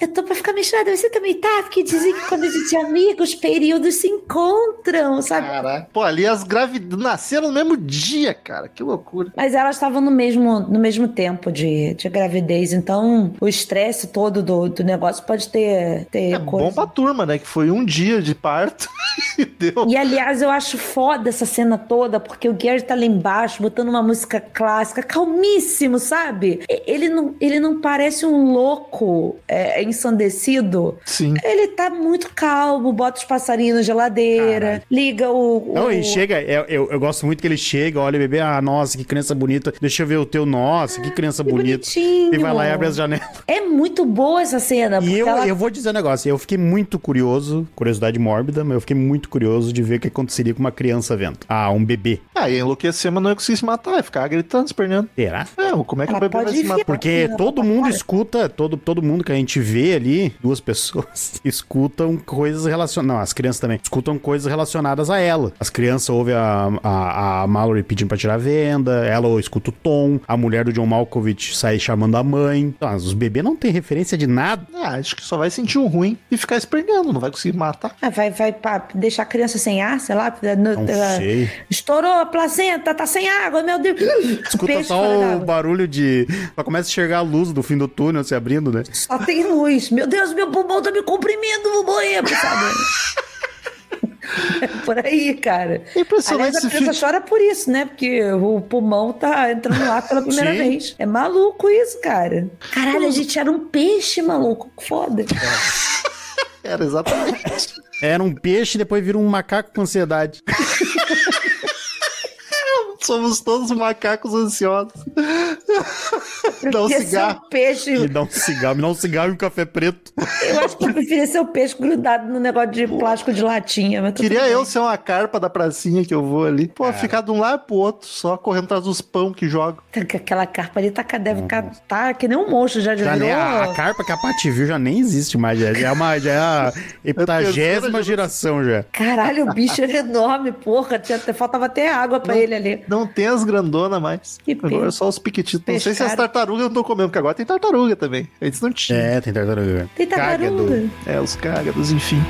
C: eu tô pra ficar misturada, você também tá? Porque dizem que quando a gente é amigo, os períodos se encontram, sabe?
A: Caraca. Pô, ali as gravidez nasceram no mesmo dia, cara. Que loucura.
C: Mas elas estavam no mesmo, no mesmo tempo de, de gravidez, então o estresse todo do, do negócio pode ter, ter
A: É
C: coisa.
A: bom pra turma, né? Que foi um dia de parto e deu.
C: E aliás, eu acho foda essa cena toda, porque o Gary tá lá embaixo, botando uma música clássica, calmíssimo, sabe? Ele não, ele não parece um louco é, ensandecido.
A: Sim.
C: Ele tá muito calmo, bota os passarinhos na geladeira,
B: Caralho.
C: liga o. o-
B: Não, e chega, eu, eu, eu gosto muito que ele chega, olha bebê, ah, nossa, que criança bonita, deixa eu ver o teu, nossa, que criança
C: Que
B: bonita.
C: Bonitinho.
B: E vai lá e abre as janelas.
C: É muito boa essa cena.
B: E eu,
C: ela-
B: eu vou dizer um negócio, eu fiquei muito curioso, curiosidade mórbida, mas eu fiquei muito curioso de ver o que aconteceria com uma criança vendo. Ah, um bebê.
A: Ah, ia enlouquecer, mas não ia conseguir se matar. Ia ficar gritando, esperneando.
B: Será?
A: É, como é que
C: Ela
A: o bebê
C: pode
A: vai se matar?
B: Porque
C: Não,
B: todo
C: não,
B: mundo escuta, todo, todo mundo que a gente vê ali, duas pessoas, escutam coisas relacionadas. Não, as crianças também. Escutam coisas relacionadas a ela. As crianças ouvem a, a, a Mallory pedindo pra tirar a venda, ela escuta o Tom, a mulher do John Malkovich sai chamando a mãe. Então, os bebês não têm referência de nada.
A: Ah, acho que só vai sentir um ruim e ficar esperneando, não vai conseguir matar.
C: Ah, vai, vai pra deixar a criança sem ar, sei lá. no-
B: Não
C: ela-
B: sei.
C: Estourou a placenta, tá sem água, meu Deus.
B: Escuta
C: Peixe
B: só o barulho de. Só começa a enxergar a luz do fim do túnel se abrindo, né?
C: Só tem luz. Meu Deus, meu pulmão tá me comprimindo, vou morrer, sabe? É por aí, cara.
A: É impressionante
C: Aliás, a criança
A: filme.
C: chora por isso, né? Porque o pulmão tá entrando lá pela primeira
B: Sim.
C: vez. É maluco isso, cara. Caralho, a gente era um peixe, maluco. Foda.
A: Era exatamente.
B: Era um peixe e depois vira um macaco com ansiedade.
A: Somos todos macacos ansiosos. Dá um cigarro.
C: um peixe.
B: Me dá um cigarro, me dá um cigarro e um café preto.
C: Eu acho que eu preferia ser o peixe grudado no negócio de plástico de latinha.
A: Queria eu ser uma carpa da pracinha que eu vou ali. Pô, ficar de um lado pro outro, só correndo atrás dos pão que jogo.
C: Aquela carpa ali tá, deve ficar. Tá que nem um monstro, já,
B: Já
C: virou.
B: nem, a, a carpa que a Paty viu já nem existe mais. Já, já é, uma, já é a heptagésima geração já.
C: Caralho, o bicho era enorme, porra. Tinha, até- faltava até água pra ele ali.
A: Não tem as grandonas mais.
C: Que
A: Agora
C: pena.
A: é só os piquititos. Não sei se as tartarugas eu não tô comendo, porque agora tem tartaruga também. Antes não tinha.
B: É, tem tartaruga.
C: Tem tartaruga.
B: Cágado.
A: É, os cágados, enfim.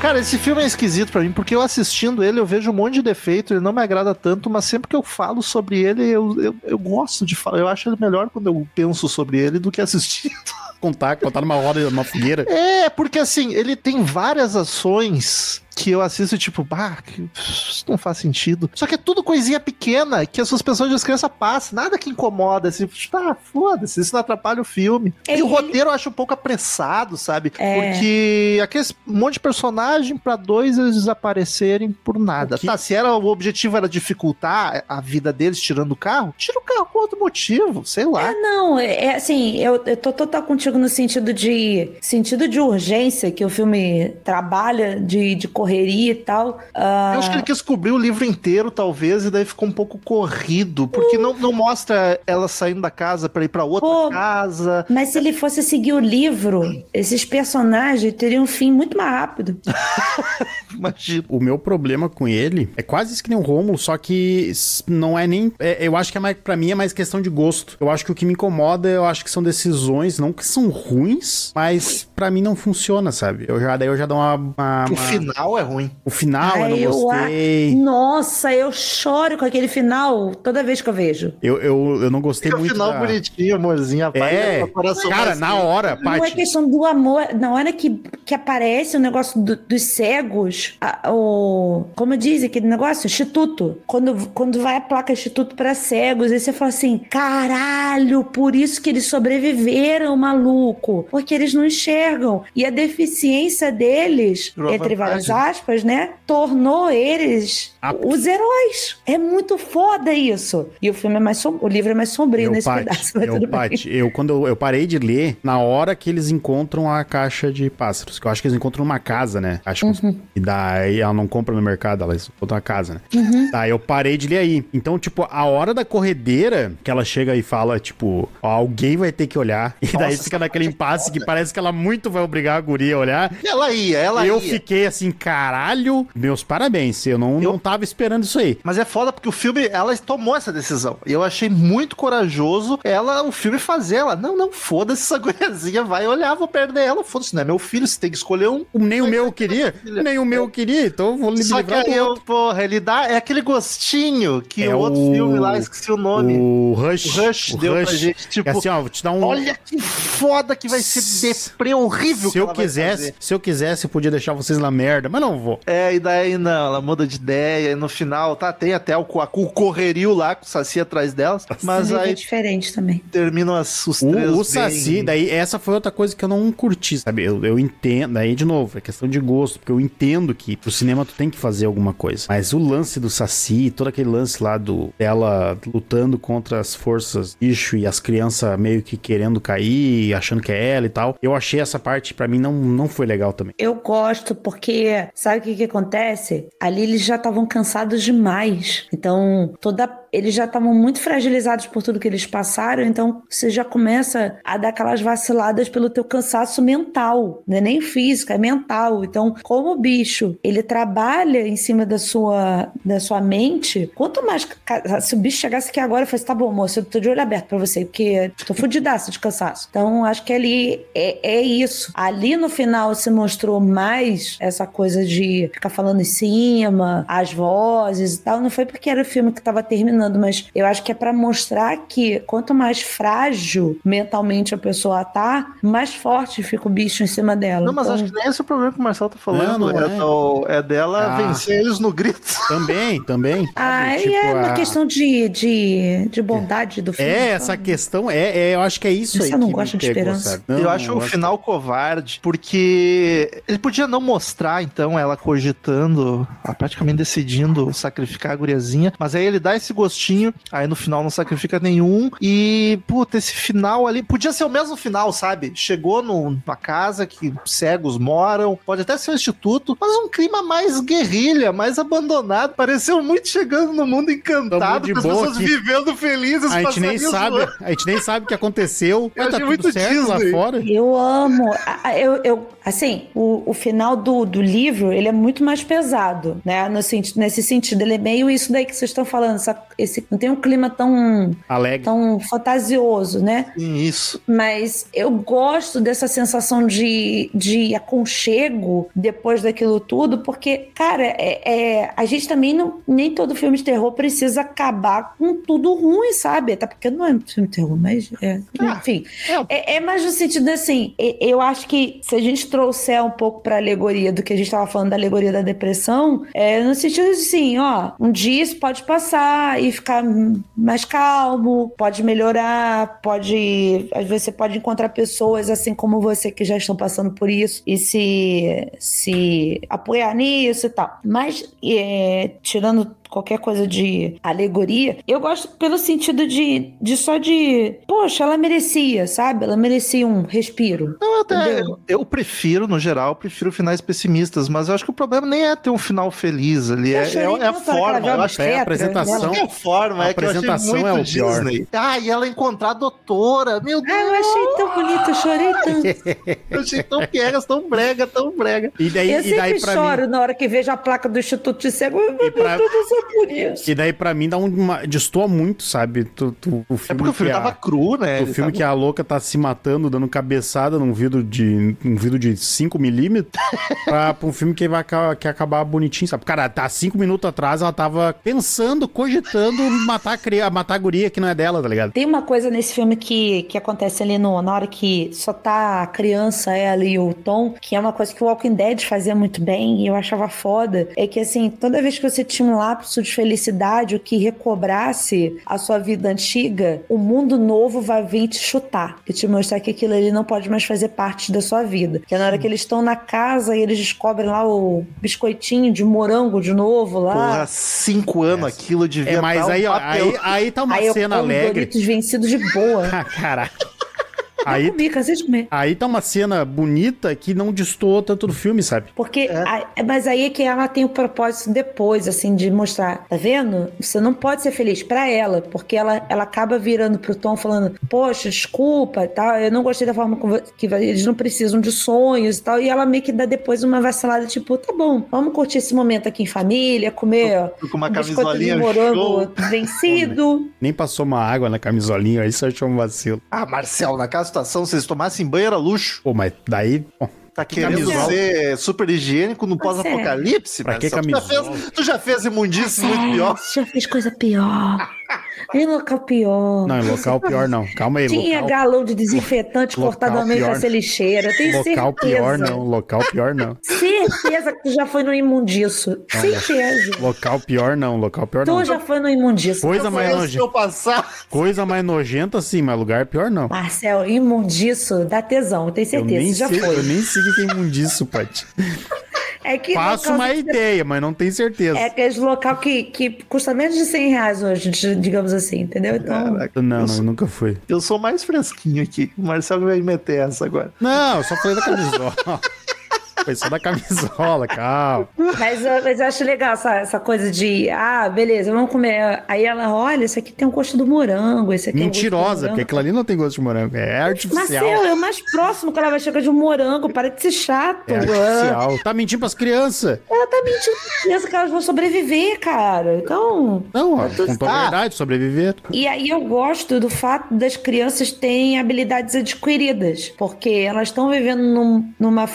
A: Cara, esse filme é esquisito pra mim, porque eu assistindo ele, eu vejo um monte de defeito, ele não me agrada tanto, mas sempre que eu falo sobre ele, eu, eu, eu gosto de falar. Eu acho ele melhor quando eu penso sobre ele do que assistindo.
B: Contar, contar numa roda, numa fogueira.
A: É, porque assim, ele tem várias ações que eu assisto e tipo, bah, que isso não faz sentido. Só que é tudo coisinha pequena que a suspensão de criança passa, nada que incomoda, assim, tá, foda-se, isso não atrapalha o filme. e
C: Ele-
A: o roteiro eu acho um pouco apressado, sabe?
C: É.
A: Porque aquele monte de personagem pra dois eles desaparecerem por nada. Tá, se era o objetivo era dificultar a vida deles tirando o carro, tira o carro com outro motivo, sei lá.
C: Ah, não, é é assim, eu, eu tô total contigo no sentido de sentido de urgência que o filme trabalha, de, de correria e tal. Ah,
A: Eu acho que ele quis cobrir o livro inteiro, talvez, e daí ficou um pouco corrido, porque não, não mostra ela saindo da casa pra ir pra outra
C: Pô.
A: casa.
C: Mas se ele fosse seguir o livro, esses personagens teriam um fim muito mais rápido.
A: Imagina.
B: O meu problema com ele é quase isso que nem o Rômulo, só que não é nem. é- eu acho que é mais, pra mim é mais questão de gosto. Eu acho que o que me incomoda, eu acho que são decisões, não que são ruins, mas pra mim não funciona, sabe? Eu já, daí eu já dou uma. uma-
A: O
B: uma-
A: final é ruim.
B: o final
C: Ai,
B: eu não
C: a-
B: gostei.
C: Nossa, eu choro com aquele final toda vez que eu vejo.
B: Eu, eu, eu não gostei
A: Fica o
B: muito.
A: final
B: da-
A: bonitinho, amorzinho, rapaz.
B: É,
A: o coração
B: cara, na hora,
C: Não é
B: Paty.
C: questão do amor. Na hora que, que aparece o negócio do- dos cegos, a- o. Como diz aquele negócio? Instituto. Quando, quando vai a placa Instituto para cegos, aí você fala assim: caralho, por isso que eles sobreviveram, maluco. Porque eles não enxergam. E a deficiência deles, entre várias aspas, né? Tornou eles
B: Aptos.
C: os heróis. É muito foda isso. E o filme é mais som... o livro é mais sombrio
B: Eu,
C: nesse
B: Paty,
C: pedaço, mas
B: eu,
C: tudo bem.
B: Paty, eu quando eu, eu parei de ler, na hora que eles encontram a caixa de pássaros, que eu acho que eles encontram numa casa, né? Acho que
C: Uhum.
B: e daí ela não compra no mercado, ela encontra uma casa, né?
C: Uhum.
B: Daí eu parei de ler aí. Então, tipo, a hora da corredeira, que ela chega e fala, tipo, ó, alguém vai ter que olhar. E daí
A: Nossa,
B: fica naquele impasse que parece que ela muito vai obrigar a guria a olhar.
A: Ela ia, ela
B: eu
A: ia.
B: fiquei assim, caralho, meus parabéns. Eu não,
A: Eu-
B: não tava esperando isso aí.
A: Mas é foda porque o filme, ela tomou essa decisão. E eu achei muito corajoso ela, o filme fazer ela. Não, não, foda-se essa guriazinha, vai olhar, vou perder ela. Foda-se, não é meu filho, você tem que escolher um.
B: Nem o meu eu queria, nem o meu eu queria, então eu vou me
A: Só que aí eu, porra, ele dá. É aquele gostinho que
B: É
A: o outro
B: o-
A: filme lá, esqueci o nome.
B: O Rush.
A: O Rush deu pra gente,
B: É
A: tipo,
B: assim, ó, vou te dar um.
A: Olha que foda que vai ser deprê horrível
B: se eu quisesse, se eu quisesse, eu podia deixar vocês na merda, mas não vou.
A: É, e daí não, ela muda de ideia, e no final, tá, tem até o, co- o correrio lá com o Saci atrás delas, mas
C: Mas é
A: aí
C: diferente também.
A: terminam as, os três
B: O, o
A: bem-
B: Saci, daí essa foi outra coisa que eu não curti, sabe? Eu, eu entendo, daí de novo, é questão de gosto, porque eu entendo que pro cinema tu tem que fazer alguma coisa. Mas o lance do Saci, todo aquele lance lá do dela lutando contra as forças bicho e as crianças meio que querendo cair, achando que é ela e tal, eu achei essa parte pra mim não, não foi legal também.
C: Eu gosto porque, sabe o que, que acontece? Ali eles já estavam cansados demais. Então, toda eles já estavam muito fragilizados por tudo que eles passaram, então você já começa a dar aquelas vaciladas pelo teu cansaço mental, não é nem físico, é mental. Então, como o bicho, ele trabalha em cima da sua, da sua mente, quanto mais se o bicho chegasse aqui agora e fosse, tá bom, moço, eu tô de olho aberto pra você, porque tô fudidaça de cansaço. Então, acho que ali é, é isso. Ali no final se mostrou mais essa coisa de ficar falando em cima, as vozes e tal. Não foi porque era o filme que tava terminando, mas eu acho que é para mostrar que quanto mais frágil mentalmente a pessoa tá, mais forte fica o bicho em cima dela.
A: Não, mas
C: então...
A: acho que nem esse é o problema que o Marcelo tá falando.
B: Não, não
A: é. do- é dela
B: Ah.
A: vencer eles no grito.
B: Também, também.
C: Ah, e
B: Tipo,
C: é uma
B: a-
C: questão de, de, de bondade do filme.
B: É, essa questão, é, é, eu acho que é isso
C: Você
B: aí
C: não
B: que
C: gosta
B: me
C: de
B: pegou,
C: esperança?
B: Não,
A: eu acho
B: não
A: o final covarde, porque ele podia não mostrar, então, ela cogitando, ela praticamente decidindo sacrificar a guriazinha, mas aí ele dá esse gostinho, aí no final não sacrifica nenhum, e, puta, esse final ali, podia ser o mesmo final, sabe? Chegou no- numa casa que cegos moram, pode até ser um instituto, mas um clima mais guerrilha, mais abandonado, pareceu muito chegando no mundo encantado,
B: de
A: com as
B: boa
A: pessoas
B: aqui.
A: vivendo felizes,
B: A gente nem sabe,
A: voando.
B: a gente nem sabe o que aconteceu.
A: Eu
B: Mas tá
A: muito
B: certo lá
A: Disney.
B: fora.
C: Eu amo. Eu, eu, assim, o, o final do, do livro, ele é muito mais pesado, né? No, nesse sentido, ele é meio isso daí que vocês estão falando. essa- esse, não tem um clima tão,
B: Alegre.
C: tão fantasioso, né?
A: Sim, isso.
C: Mas eu gosto dessa sensação de, de aconchego depois daquilo tudo, porque, cara, é, é- a gente também não. Nem todo filme de terror precisa acabar com tudo ruim, sabe? Até porque não é um filme de terror, mas. É, enfim. É, é mais no sentido assim, eu acho que se a gente trouxer um pouco pra alegoria do que a gente tava falando da alegoria da depressão, é no sentido assim, ó, um dia isso pode passar e ficar mais calmo, pode melhorar, pode. Às vezes você pode encontrar pessoas assim como você que já estão passando por isso e se, se apoiar nisso e tal. Mas, é, tirando qualquer coisa de alegoria, eu gosto pelo sentido de, de só de, poxa, ela merecia, sabe? Ela merecia um respiro.
A: Não, até eu, eu prefiro, no geral, eu prefiro finais pessimistas, mas eu acho que o problema nem é ter um final feliz ali, é, é- é a forma. Eu acho que
B: É a apresentação.
A: é a forma,
B: A
A: é que eu achei
B: apresentação
A: muito
B: é o pior.
A: Disney. Ah, e ela encontrar a doutora, meu Deus,
C: Ah, eu achei tão bonito, eu chorei tanto.
A: eu achei tão piegas, tão brega, tão brega.
B: E daí,
C: Eu
B: e daí
C: sempre
B: pra
C: choro
B: mim.
C: na hora que vejo a placa do Instituto de Cego. Meu Deus,
B: pra-
C: eu não sou por isso.
B: E daí pra mim dá um- uma. destoa muito, sabe? Tu, tu- o
A: É
B: filme
A: porque o filme
B: que a-
A: tava cru, né?
B: O
A: Ele
B: filme
A: tava-
B: que a louca tá se matando, dando cabeçada num vidro de um vidro de 5mm pra, pra um filme que vai que acabar bonitinho, sabe? Cara, tá 5 minutos atrás ela tava pensando, cogitando matar a, cria- matar a guria que não é dela, tá ligado?
C: Tem uma coisa nesse filme que, que acontece ali no, na hora que só tá a criança, ela e o Tom, que é uma coisa que o Walking Dead fazia muito bem e eu achava foda. É que assim, toda vez que você tinha um lapso de felicidade, o que recobrasse a sua vida antiga, o mundo novo vai vir te chutar e te mostrar que aquilo ali não pode mais fazer parte da sua vida. Que é na hora que eles estão na casa e eles descobrem lá o biscoitinho de morango de novo lá.
A: Porra, cinco anos aquilo devia
B: É, mas
A: tá um
B: aí, ó,
A: papel.
B: aí, aí tá uma
C: Aí
B: cena alegre.
C: Doritos vencidos de boa.
B: Caralho.
C: Aí, comi, cansei de comer.
B: aí tá uma cena bonita que não destoou tanto do filme, sabe?
C: Porque, a- mas aí é que ela tem o propósito depois, assim, de mostrar, tá vendo? Você não pode ser feliz pra ela, porque ela, ela acaba virando pro Tom falando, poxa, desculpa e tal, eu não gostei da forma como que eles não precisam de sonhos e tal, e ela meio que dá depois uma vacilada, tipo, tá bom, vamos curtir esse momento aqui em família, comer ó,
A: Com uma
C: um biscoito de
A: camisolinha
C: morango
A: show.
C: vencido.
B: Nem passou uma água na camisolinha, aí você achou um vacilo.
A: Ah, Marcel, naquela situação, se eles tomassem banho era luxo.
B: Pô, mas daí. bom,
A: Tá querendo
B: camisola?
A: ser super higiênico no
C: Pois é.
A: pós-apocalipse?
B: Pra que
A: Marcel? Tu já,
B: camisola?
A: fez, tu já fez imundice muito pior?
C: Já fez coisa pior. Em local pior.
B: não, em local pior não. Calma aí,
C: Tinha
B: local,
C: galão de desinfetante
B: Local
C: cortado ao meio pra ser lixeira. Tem
B: local
C: certeza.
B: pior não. Local pior não.
C: Certeza que tu já foi no imundiço. Certeza.
B: Local pior não. Local pior não.
C: Tu já foi no imundiço.
B: Coisa mais nojenta.
A: eu.
B: Coisa mais nojenta, sim, mas lugar pior não.
C: Marcel, imundiço dá tesão, tenho
B: Eu
C: certeza.
B: nem,
C: já
B: sei,
C: foi.
B: eu nem sei o que é imundiço, Paty.
C: É que
B: Faço uma ideia, mas não tenho certeza.
C: É aquele local que, que custa menos de 100 reais hoje, digamos assim, entendeu? Então,
A: Caraca,
B: Não,
A: sou,
B: nunca fui.
A: eu sou mais fresquinho aqui. O Marcel vai meter essa agora.
B: Não, eu só falei da camisola. Foi só da camisola, calma.
C: Mas, eu- mas eu acho legal essa, essa coisa de, ah, beleza, vamos comer. Aí ela, olha, esse aqui tem um gosto do morango, esse aqui é
B: Mentirosa,
C: morango.
B: porque aquilo ali não tem gosto de morango. É artificial.
C: Marcelo, é o mais próximo que ela vai chegar de um morango. Para de ser chato.
B: É artificial. Tá mentindo pras crianças.
C: Ela tá mentindo pra criança que elas vão sobreviver, cara. Então.
B: Não, ó,
C: tô-
B: contou a
A: Ah.
B: verdade, sobreviver.
C: E aí eu gosto do fato das crianças terem habilidades adquiridas, porque elas estão vivendo num- numa,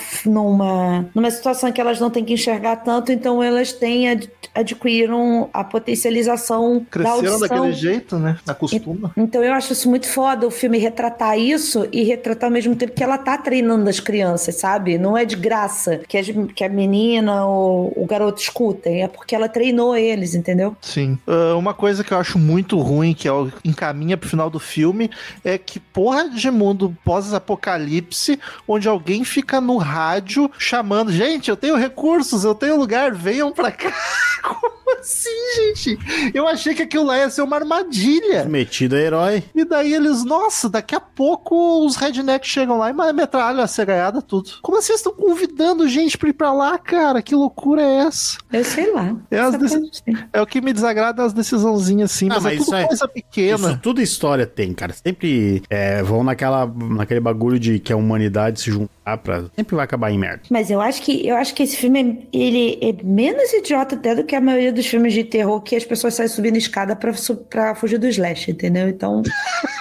C: numa, numa situação que elas não têm que enxergar tanto, então elas têm ad, adquiriram a potencialização da
A: Cresceram
C: audição.
A: daquele jeito, né? Acostuma.
C: Então eu acho isso muito foda o filme retratar isso e retratar ao mesmo tempo que ela tá treinando as crianças, sabe? Não é de graça que, as, que a menina ou o garoto escutem, é porque ela treinou eles, entendeu?
A: Sim. Ah, uma coisa que eu acho muito ruim, que é o encaminha pro final do filme, é que porra de mundo pós-apocalipse, onde alguém fica no rádio chamando, gente, eu tenho recursos, eu tenho lugar, venham pra cá. Como assim, gente? Eu achei que aquilo lá ia ser uma armadilha.
B: Metido a herói.
A: E daí eles, nossa, daqui a pouco os rednecks chegam lá e metralham a cegaiada tudo. Como assim vocês estão convidando gente pra ir pra lá, cara? Que loucura é essa?
C: Eu sei lá.
A: É, as
C: assim.
A: É o que me desagrada as decisãozinhas assim,
B: Ah,
A: mas,
B: mas
A: é tudo
B: isso é-
A: coisa pequena.
B: Isso tudo história tem, cara. Sempre é, vão naquela, naquele bagulho de que a humanidade se juntar pra. Sempre vai acabar em merda.
C: Mas eu acho que eu acho que esse filme é, ele é menos idiota até do que a maioria dos filmes de terror que as pessoas saem subindo escada pra fugir do slash, entendeu? Então.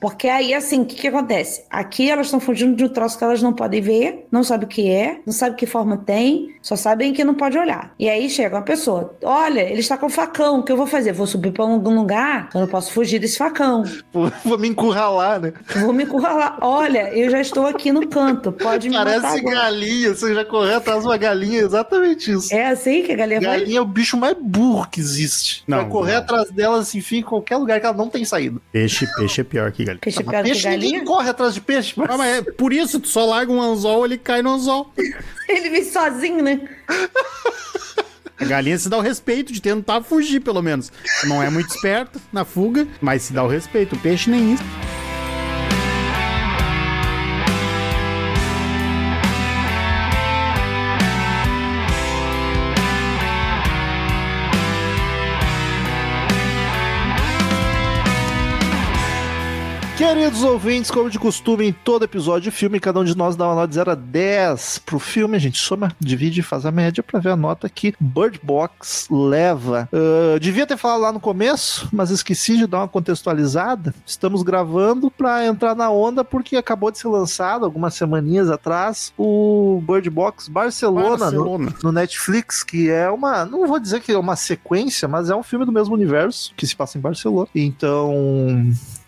C: Porque aí, assim, o que, que acontece? Aqui elas estão fugindo de um troço que elas não podem ver, não sabem o que é, não sabem que forma tem, só sabem que não pode olhar. E aí chega uma pessoa: olha, ele está com um facão, o que eu vou fazer? Vou subir pra algum lugar, eu não posso fugir desse facão.
A: Vou, me encurralar, né?
C: Vou me encurralar. Olha, eu já estou aqui no canto, pode me matar
A: Parece
C: agora.
A: galinha, você já correu atrás de uma galinha, é exatamente isso.
C: É assim que a galinha vai?
A: Galinha é o bicho mais burro que existe.
B: Não,
A: Vai correr
B: não.
A: atrás delas, assim, enfim, em qualquer lugar que ela não tem saída.
B: Peixe, peixe é pior que galinha.
C: Peixe que
A: peixe ninguém
C: galinha?
A: corre atrás de peixe. mas-
B: Ah, mas é por isso, tu só larga um anzol, ele cai no anzol.
C: Ele vem sozinho, né?
B: A galinha se dá o respeito de tentar fugir, pelo menos. Não é muito esperto na fuga, mas se dá o respeito. O peixe nem isso.
A: Queridos ouvintes, como de costume, em todo episódio de filme, cada um de nós dá uma nota de 0 a 10 pro filme. A gente soma, divide e faz a média pra ver a nota que Bird Box leva. Ah, devia ter falado lá no começo, mas esqueci de dar uma contextualizada. Estamos gravando pra entrar na onda porque acabou de ser lançado, algumas semaninhas atrás, o Bird Box Barcelona, no-
B: Barcelona.
A: no Netflix, que é uma. Não vou dizer que é uma sequência, mas é um filme do mesmo universo que se passa em Barcelona. Então.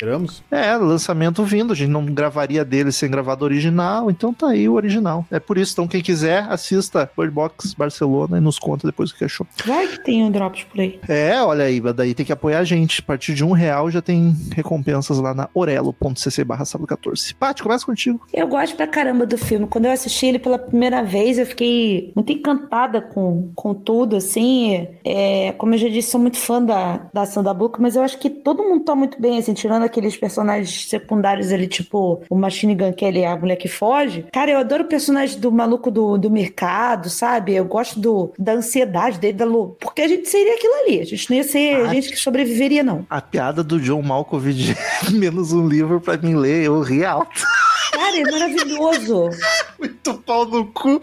B: Esperamos.
A: É, lançamento vindo. A gente não gravaria dele sem gravado original, então tá aí o original. É por isso. Então, quem quiser, assista Bird Box Barcelona e nos conta depois o que achou.
C: Vai que tem um drops por aí.
A: É, olha aí, daí tem que apoiar a gente. A partir de um real já tem recompensas lá na orelo.cc barra sábado 14. Paty, começa contigo.
C: Eu gosto pra caramba do filme. Quando eu assisti ele pela primeira vez, eu fiquei muito encantada com, com tudo, assim. É, como eu já disse, sou muito fã da, da Sandra Bullock, mas eu acho que todo mundo tá muito bem, assim, tirando aqueles personagens secundários ali, tipo o Machine Gun, que ele é a mulher que foge. Cara, eu adoro o personagem do maluco do, do mercado, sabe? Eu gosto do, da ansiedade dele, da lu- porque a gente seria aquilo ali. A gente não ia ser
A: Ah,
C: gente que sobreviveria, não.
A: A piada do John Malkovich menos um livro pra mim ler, eu ri alto.
C: Cara, é maravilhoso.
A: Muito pau no cu.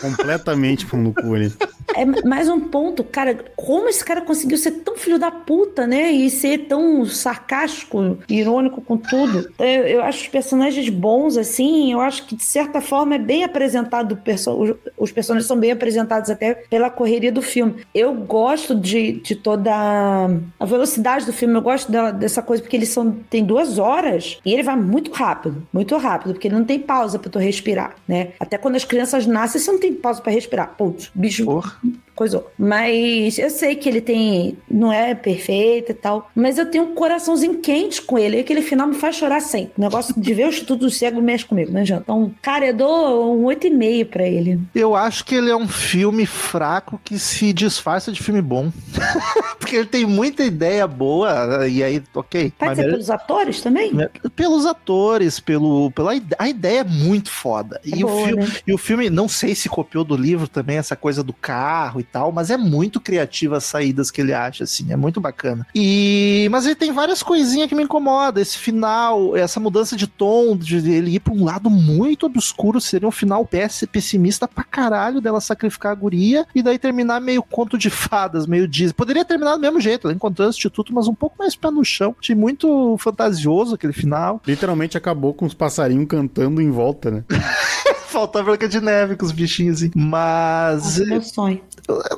B: Completamente pão no cu ali.
C: É mais um ponto, cara, como esse cara conseguiu ser tão filho da puta, né? E ser tão sarcástico, irônico com tudo. Eu, eu acho os personagens bons, assim, eu acho que de certa forma é bem apresentado, perso- os, os personagens são bem apresentados até pela correria do filme. Eu gosto de, de toda a- a velocidade do filme, eu gosto dela- dessa coisa, porque eles são, tem duas horas e ele vai muito rápido, muito rápido, porque ele não tem pausa pra tu respirar, né? Até quando as crianças nascem, você não tem pausa pra respirar. Putz, bicho
A: Porra.
C: coisou. Mas eu sei que ele tem. Não é perfeito e tal. Mas eu tenho um coraçãozinho quente com ele. E aquele final me faz chorar sempre. O negócio de ver o Instituto do Cego mexe comigo, não adianta. Então, cara, eu dou um 8,5 pra ele.
A: Eu acho que ele é um filme fraco que se disfarça de filme bom. Porque ele tem muita ideia boa, e aí, ok.
C: Pode
A: Mas
C: ser pelos atores também?
A: pelos atores, pelo, pela a ideia é muito foda.
C: É
A: e, o
C: boa,
A: filme,
C: né?
A: e o filme, não sei se copiou do livro também, essa coisa do carro e tal, mas é muito criativa as saídas que ele acha, assim, é muito bacana. E mas ele tem várias coisinhas que me incomodam. Esse final, essa mudança de tom, de ele ir pra um lado muito obscuro, seria um final pessimista pra caralho dela sacrificar a guria e daí terminar meio conto de fadas, meio Disney. Poderia terminar do mesmo jeito, ela encontrando o instituto, mas um pouco mais pé no chão. Achei muito fantasioso aquele final.
B: Literalmente acabou com os passarinhos cantando em volta, né?
A: Faltou a Branca de Neve com os bichinhos assim. Mas.
C: Nossa, meu sonho.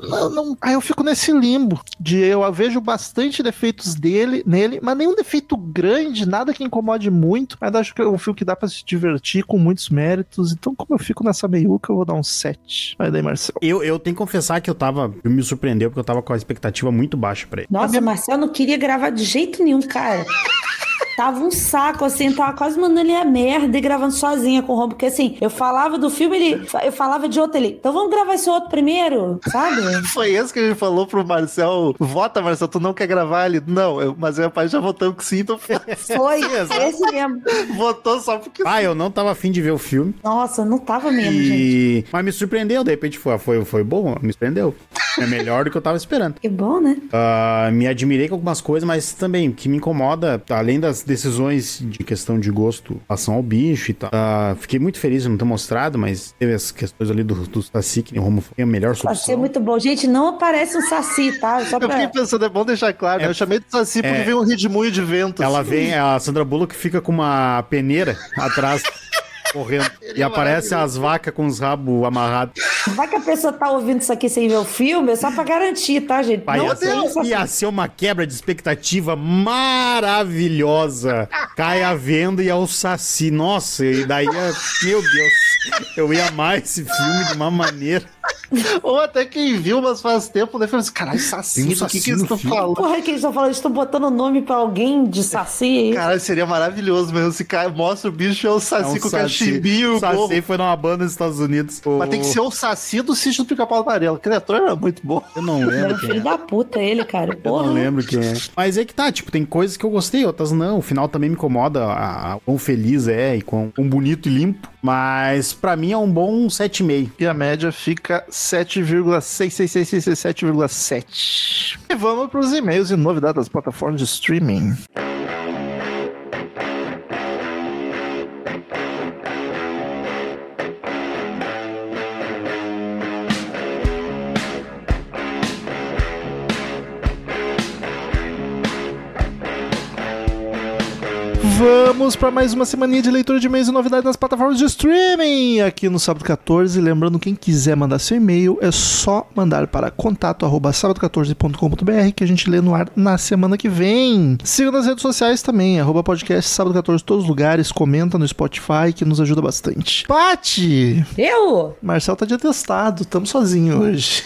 A: Não, não- aí eu fico nesse limbo de eu vejo bastante defeitos dele nele, mas nenhum defeito grande, nada que incomode muito. Mas acho que é um filme que dá pra se divertir com muitos méritos. Então, como eu fico nessa meiuca, eu vou dar um 7. Vai daí, Marcelo.
B: Eu, eu tenho que confessar que eu tava. Eu me surpreendeu porque eu tava com a expectativa muito baixa pra ele.
C: Nossa, Marcel não queria gravar de jeito nenhum, cara. Tava um saco, assim, tava quase mandando ele a merda e gravando sozinha com o Rom, porque assim, eu falava do filme, ele, eu falava de outro ali. Então vamos gravar esse outro primeiro, sabe?
A: Foi esse que a gente falou pro Marcel. Vota, Marcel, tu não quer gravar ele? Não, eu- mas meu pai já votou que sim, então
C: Foi, esse mesmo.
A: votou só porque.
B: Ah, eu não tava afim de ver o filme.
C: Nossa, não tava mesmo, gente.
B: E... Mas me surpreendeu, de repente foi, foi, foi bom, me surpreendeu. É melhor do que eu tava esperando.
C: Que bom, né?
B: Ah, me admirei com algumas coisas, mas também o que me incomoda, além das decisões de questão de gosto em relação ao bicho e tal. ah, fiquei muito feliz de não ter mostrado, mas teve as questões ali do, do Saci, que nem o Romo foi a melhor
C: ser
B: solução.
C: muito bom. Gente, não aparece um saci, tá? Só
A: Eu fiquei
C: pra...
A: pensando, é bom deixar claro, né? Eu chamei de Saci porque
B: é.
A: veio um redemoinho de vento.
B: Ela
A: assim.
B: vem, a Sandra Bullock fica com uma peneira atrás, correndo. e aparece as vacas com os rabos amarrados.
C: Vai que a pessoa tá ouvindo isso aqui sem ver o filme, é só pra garantir, tá, gente?
B: Pai,
C: não
B: ser, ia ser uma quebra de expectativa maravilhosa. Cai a venda e é o Saci. Nossa, e daí, é- meu Deus, eu ia amar esse filme de uma maneira.
A: Ou até quem viu, mas faz tempo, né? Falei assim, caralho, Saci,
B: um
A: do que, que eles estão falando?
C: Porra, que eles estão falando, eles estão botando nome pra alguém de saci.
A: Caralho, seria maravilhoso mesmo. Se ca- mostra o bicho é o Saci
B: É um
A: com o cachimbinho
B: O
A: o gorro.
B: Saci foi numa banda nos Estados Unidos.
A: Mas tem que ser o Saci do sítio do Pica-Pau Amarelo. A criatura era muito boa.
B: Eu não lembro
C: filho
B: é.
C: da puta ele, cara.
B: Eu
C: Porra.
B: não lembro quem é. Mas é que tá, tipo, tem coisas que eu gostei, outras não. O final também me incomoda, a, a quão feliz é e quão, quão bonito e limpo. Mas pra mim é um bom 7,5.
A: E a média fica 7,666667,7. E vamos pros e-mails e novidades das plataformas de streaming. Para mais uma semaninha de leitura de e-mails e novidades nas plataformas de streaming aqui no Sábado 14. Lembrando, quem quiser mandar seu e-mail é só mandar para contato arroba sábado14.com.br que a gente lê no ar na semana que vem. Siga nas redes sociais também, arroba podcast Sábado 14 em todos os lugares, comenta no Spotify que nos ajuda bastante. Pati!
C: Eu?
A: Marcel tá de atestado, tamo sozinho hoje.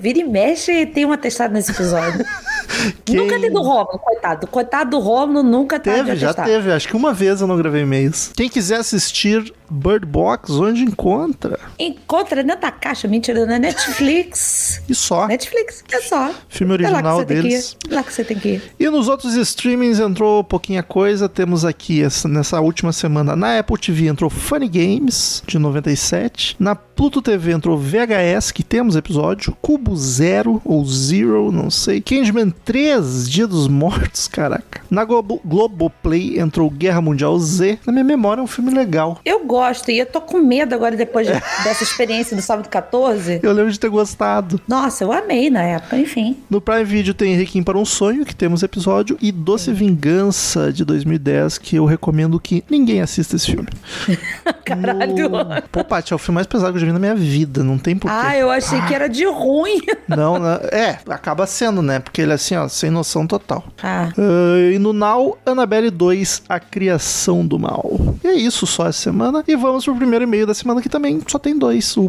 C: Vira e mexe e tem um atestado nesse episódio.
A: Quem-
C: Nunca tem do Romulo, coitado. Coitado do Romulo nunca tá
A: Teve, já
C: atestado.
A: teve. Acho que uma vez eu não gravei e-mails. Quem quiser assistir Bird Box, onde encontra?
C: Encontra da caixa, mentira, na Netflix.
A: E só.
C: Netflix, é só.
A: Filme
C: É
A: original
C: ir.
A: deles.
C: É lá que você tem que ir.
A: E nos outros streamings entrou pouquinha coisa. Temos aqui essa- nessa última semana na Apple TV entrou Funny Games de 97. Na Pluto TV entrou VHS, que temos episódio. Cubo Zero ou Zero, não sei. Candyman 3, Dia dos Mortos, caraca. Na Globo, Globoplay entrou Guerra Mundial Z. Na minha memória é um filme legal.
C: Eu gosto e eu tô com medo agora depois de- dessa experiência do sábado 14.
A: Eu lembro de ter gostado.
C: Nossa, eu amei na época, enfim.
A: No Prime Video tem Requiem para um Sonho, que temos episódio, e Doce Vingança, de 2010, que eu recomendo que ninguém assista esse filme.
C: Caralho.
A: No... Pô, Paty, é o filme mais pesado que eu já vi na minha vida, não tem porquê.
C: Ah, eu achei que era de ruim.
A: Não, não, é, acaba sendo, né? Porque ele é assim, ó, sem noção total.
C: Ah,
A: Ah, e no Now, Annabelle 2, A Criação do Mal. E é isso só essa semana. E vamos pro primeiro e-mail da semana que também só tem dois. O,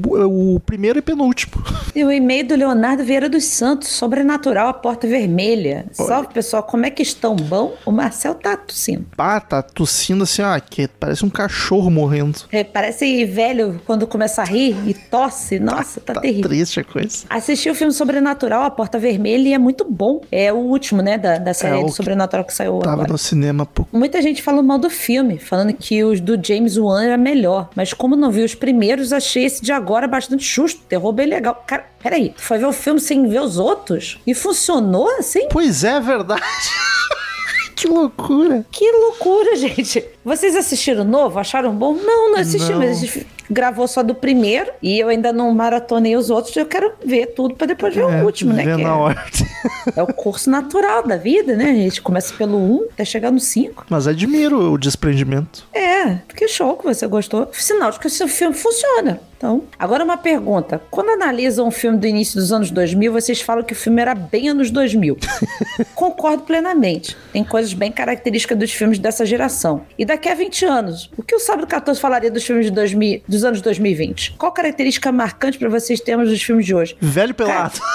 A: o primeiro e penúltimo.
C: e o e-mail do Leonardo Vieira dos Santos, Sobrenatural, a Porta Vermelha. Salve, pessoal, como é que estão? Bom? O Marcel tá tossindo.
A: Ah, tá tossindo assim, ó, que parece um cachorro morrendo.
C: É, parece velho quando começa a rir e tosse. Nossa, tá,
A: Tá
C: terrível.
A: triste a coisa.
C: Assisti o filme Sobrenatural, A Porta Vermelha, e é muito bom. É o último, né, da, da série
A: É,
C: do Sobrenatural que saiu
A: Tava
C: agora.
A: no cinema, pô.
C: Muita gente falou mal do filme, falando que os do James Wan era melhor. Mas como não vi os primeiros, achei esse de agora bastante justo. Terror bem legal. Cara, peraí. Tu foi ver o filme sem ver os outros? E funcionou assim?
A: Pois é, verdade. que loucura.
C: Que loucura, gente. Vocês assistiram o novo? Acharam bom? Não, não assisti,
A: Não.
C: Gravou só do primeiro. E eu ainda não maratonei os outros. Eu quero ver tudo pra depois ver
A: É,
C: o último, né? que
A: na
C: é,
A: ordem.
C: é o curso natural da vida, né? A gente começa pelo 1 até chegar no 5.
A: Mas admiro o desprendimento.
C: É, que show que você gostou. Sinal de que o seu filme funciona. Então, agora uma pergunta. Quando analisam um filme do início dos anos 2000, vocês falam que o filme era bem anos 2000. Concordo plenamente. Tem coisas bem características dos filmes dessa geração. E daqui a 20 anos, o que o Sábado 14 falaria dos filmes de 2000, dos anos 2020? Qual característica marcante para vocês termos dos filmes de hoje?
A: Velho pelado.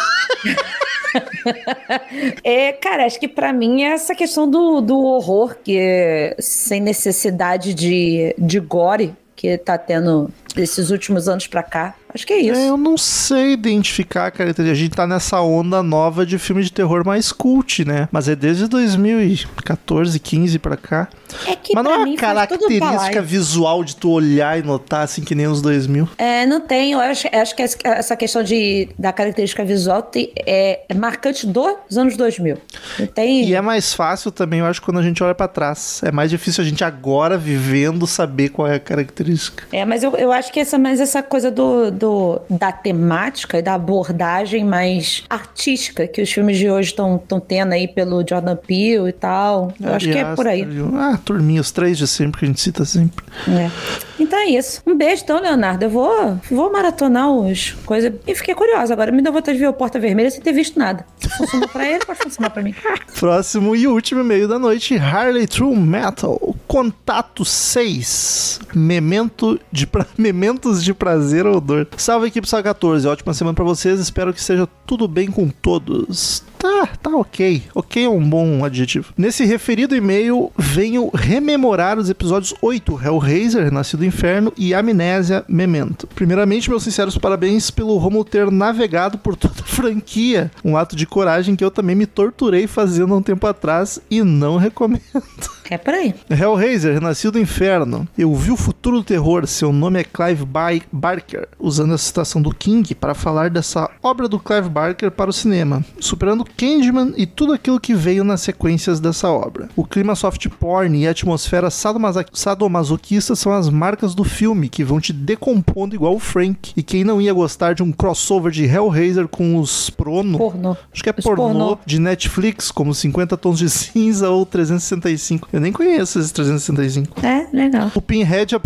C: É, cara, acho que pra mim é essa questão do, do horror, que é sem necessidade de, de gore que tá tendo desses últimos anos pra cá. Acho que é isso.
A: É, eu não sei identificar a característica. A gente tá nessa onda nova de filme de terror mais cult, né? Mas é desde 2014, 15 pra cá.
C: É que
A: Mas não é uma característica visual de tu olhar e notar, assim, que nem os 2000.
C: É, não tem. Eu acho, acho que essa- questão de, da característica visual tem- é, é marcante dos anos 2000. Não tem.
A: E é mais fácil também, eu acho, quando a gente olha pra trás. É mais difícil a gente agora, vivendo, saber qual é a característica.
C: É, mas eu, eu acho que essa mais essa coisa do, do- da temática e da abordagem mais artística que os filmes de hoje estão tendo aí pelo Jordan Peele e tal. Eu acho que é por aí.
A: Ah, turminha, os três de sempre que a gente cita sempre.
C: É. Então é isso. Um beijo, então, Leonardo. Eu vou, vou maratonar os coisas. E fiquei curiosa agora. Me deu vontade de ver o Porta Vermelha sem ter visto nada. Se funcionou pra ele, pode funcionar pra mim.
A: Próximo e último e-mail da noite, Harley True Metal. Contato 6. Memento de pra... Mementos de prazer ou dor. Salve equipe Só 14. Ótima semana pra vocês. Espero que seja tudo bem com todos. Tá, tá ok. Ok é um bom adjetivo. Nesse referido e-mail, venho rememorar os episódios 8, Hellraiser, Renascido do Inferno e Amnésia, Memento. Primeiramente, meus sinceros parabéns pelo Romulo ter navegado por toda a franquia. Um ato de coragem que eu também me torturei fazendo há um tempo atrás e não recomendo.
C: É por aí.
A: Hellraiser, Renascido do Inferno. Eu vi o futuro do terror. Seu nome é Clive Bai- Barker, usando a citação do King para falar dessa obra do Clive Barker para o cinema, superando Candyman e tudo aquilo que veio nas sequências dessa obra. O clima soft porn e a atmosfera sadomasoquista são as marcas do filme que vão te decompondo igual o Frank. E quem não ia gostar de um crossover de Hellraiser com os Prono?
C: Pornô.
A: Acho que é pornô,
C: pornô.
A: de Netflix, como 50 Tons de Cinza ou 365. Eu nem conheço esses 365.
C: É, legal.
A: O Pinhead.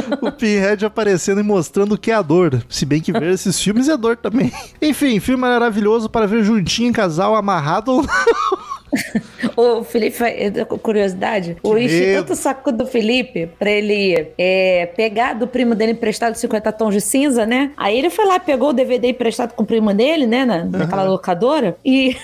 A: o Pinhead aparecendo e mostrando o que é a dor. Se bem que ver esses filmes é dor também. Enfim, filme maravilhoso para ver juntinho em casal, amarrado ou
C: O Felipe, curiosidade, o
A: medo.
C: Instituto sacou do Felipe pra ele é, pegar do primo dele emprestado 50 tons de cinza, né? Aí ele foi lá, pegou o DVD emprestado com o primo dele, né? Na, naquela locadora, e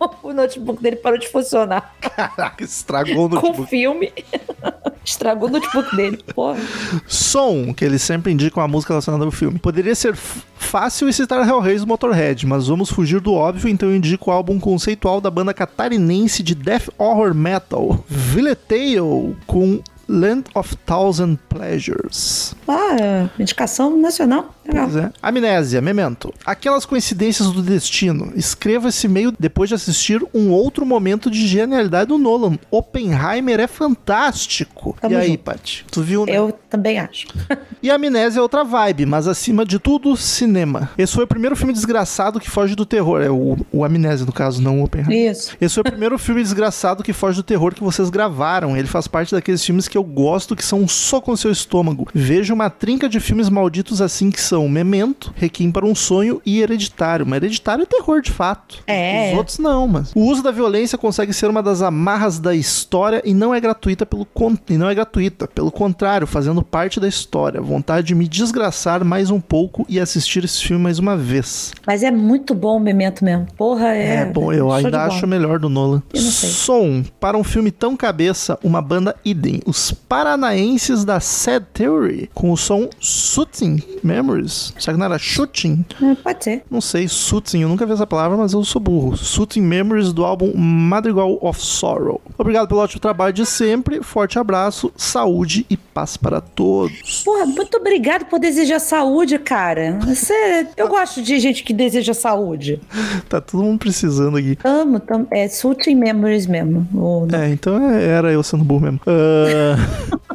C: o notebook dele parou de funcionar
A: Caraca, estragou
C: com o
A: notebook.
C: filme. Estragou o notebook dele. Porra.
A: Som, que eles sempre indicam a música relacionada ao filme. Poderia ser fácil citar Hellraiser do Motorhead, mas vamos fugir do óbvio, então eu indico o álbum conceitual da banda catarinense de death horror metal, Villetale, com Land of Thousand Pleasures.
C: Ah, indicação nacional.
A: Pois é. Amnésia, Memento. Aquelas coincidências do destino. Escreva esse e-mail depois de assistir um outro momento de genialidade do Nolan. Oppenheimer é fantástico.
C: Tamo
A: e aí,
C: junto.
A: Paty? Tu viu, né?
C: Eu também acho.
A: E Amnésia é outra vibe, mas acima de tudo, cinema. Esse foi o primeiro filme desgraçado que foge do terror. É o, o Amnésia, no caso, não o Oppenheimer.
C: Isso.
A: Esse foi o primeiro filme desgraçado que foge do terror que vocês gravaram. Ele faz parte daqueles filmes que eu gosto, que são um soco no seu estômago. Vejo uma trinca de filmes malditos assim que são são Memento, Requiem para um Sonho e Hereditário. Mas Hereditário é terror de fato.
C: É.
A: Os outros não, mas. O uso da violência consegue ser uma das amarras da história e não é gratuita pelo con... e não é gratuita, pelo contrário, fazendo parte da história. Vontade de me desgraçar mais um pouco e assistir esse filme mais uma vez.
C: Mas é muito bom o Memento mesmo. Porra, é.
A: É, bom, eu
C: show
A: ainda acho melhor do Nolan.
C: Eu não sei.
A: Som, para um filme tão cabeça, uma banda idem. Os paranaenses da Sad Theory, com o som Shooting Memories. Será que não era Shooting?
C: É, Pode ser.
A: Não sei, Shooting, eu nunca vi essa palavra, mas eu sou burro. Shooting Memories do álbum Madrigal of Sorrow. Obrigado pelo ótimo trabalho de sempre, forte abraço, saúde e paz para todos.
C: Porra, muito obrigado por desejar saúde, cara. Você, eu gosto de gente que deseja saúde.
A: Tá todo mundo precisando aqui.
C: Amo, tam, é Sultan Memories mesmo. O-
A: É, então é- era eu sendo burro mesmo. Ah,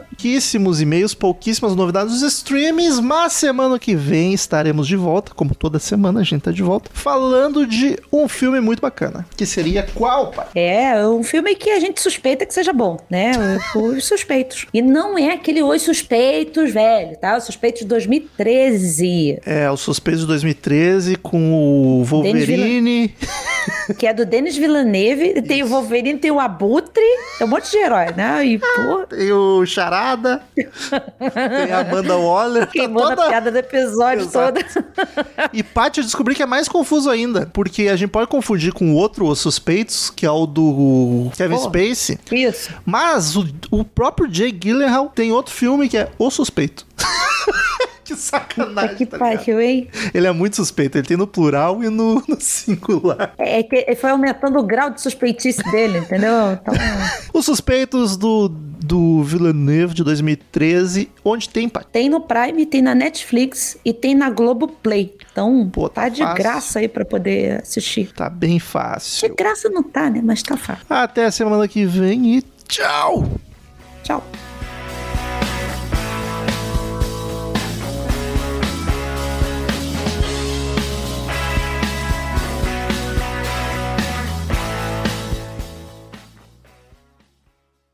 A: pouquíssimos e-mails, pouquíssimas novidades dos streamings, mas semana que vem estaremos de volta, como toda semana a gente tá de volta, falando de um filme muito bacana, que seria qual, pai?
C: É, um filme que a gente suspeita que seja bom, né? Os Suspeitos. E não é aquele Os Suspeitos velho, tá? Os Suspeitos de 2013,
A: É, o Suspeito de 2013 com o Wolverine.
C: que é do Denis Villeneuve. Tem o Wolverine, tem o Abutre, tem um monte de herói, né? E, pô,
A: Tem o Charada, tem a Amanda Waller. tá
C: a
A: toda...
C: piada do episódio
A: Exato.
C: todo.
A: E Paty, eu descobri que é mais confuso ainda, porque a gente pode confundir com outro Os Suspeitos, que é o do Kevin
C: Pô.
A: Spacey.
C: Isso.
A: Mas o, o próprio Jay Gyllenhaal tem outro filme que é O Suspeito. que sacanagem,
C: que
A: tá
C: pariu, hein?
A: Ele é muito suspeito, ele tem no plural e no, no singular.
C: É que ele foi aumentando o grau de suspeitice dele, entendeu? Então,
A: Os Suspeitos do, do Villeneuve de 2013, onde tem, pai?
C: tem no Prime, tem na Netflix e tem na Globoplay. Então,
A: Pô, tá
C: tá de
A: fácil.
C: graça aí pra poder assistir.
A: Tá bem
C: De
A: fácil.
C: graça não tá, né? Mas tá fácil.
A: Até a semana que vem e tchau!
C: Tchau.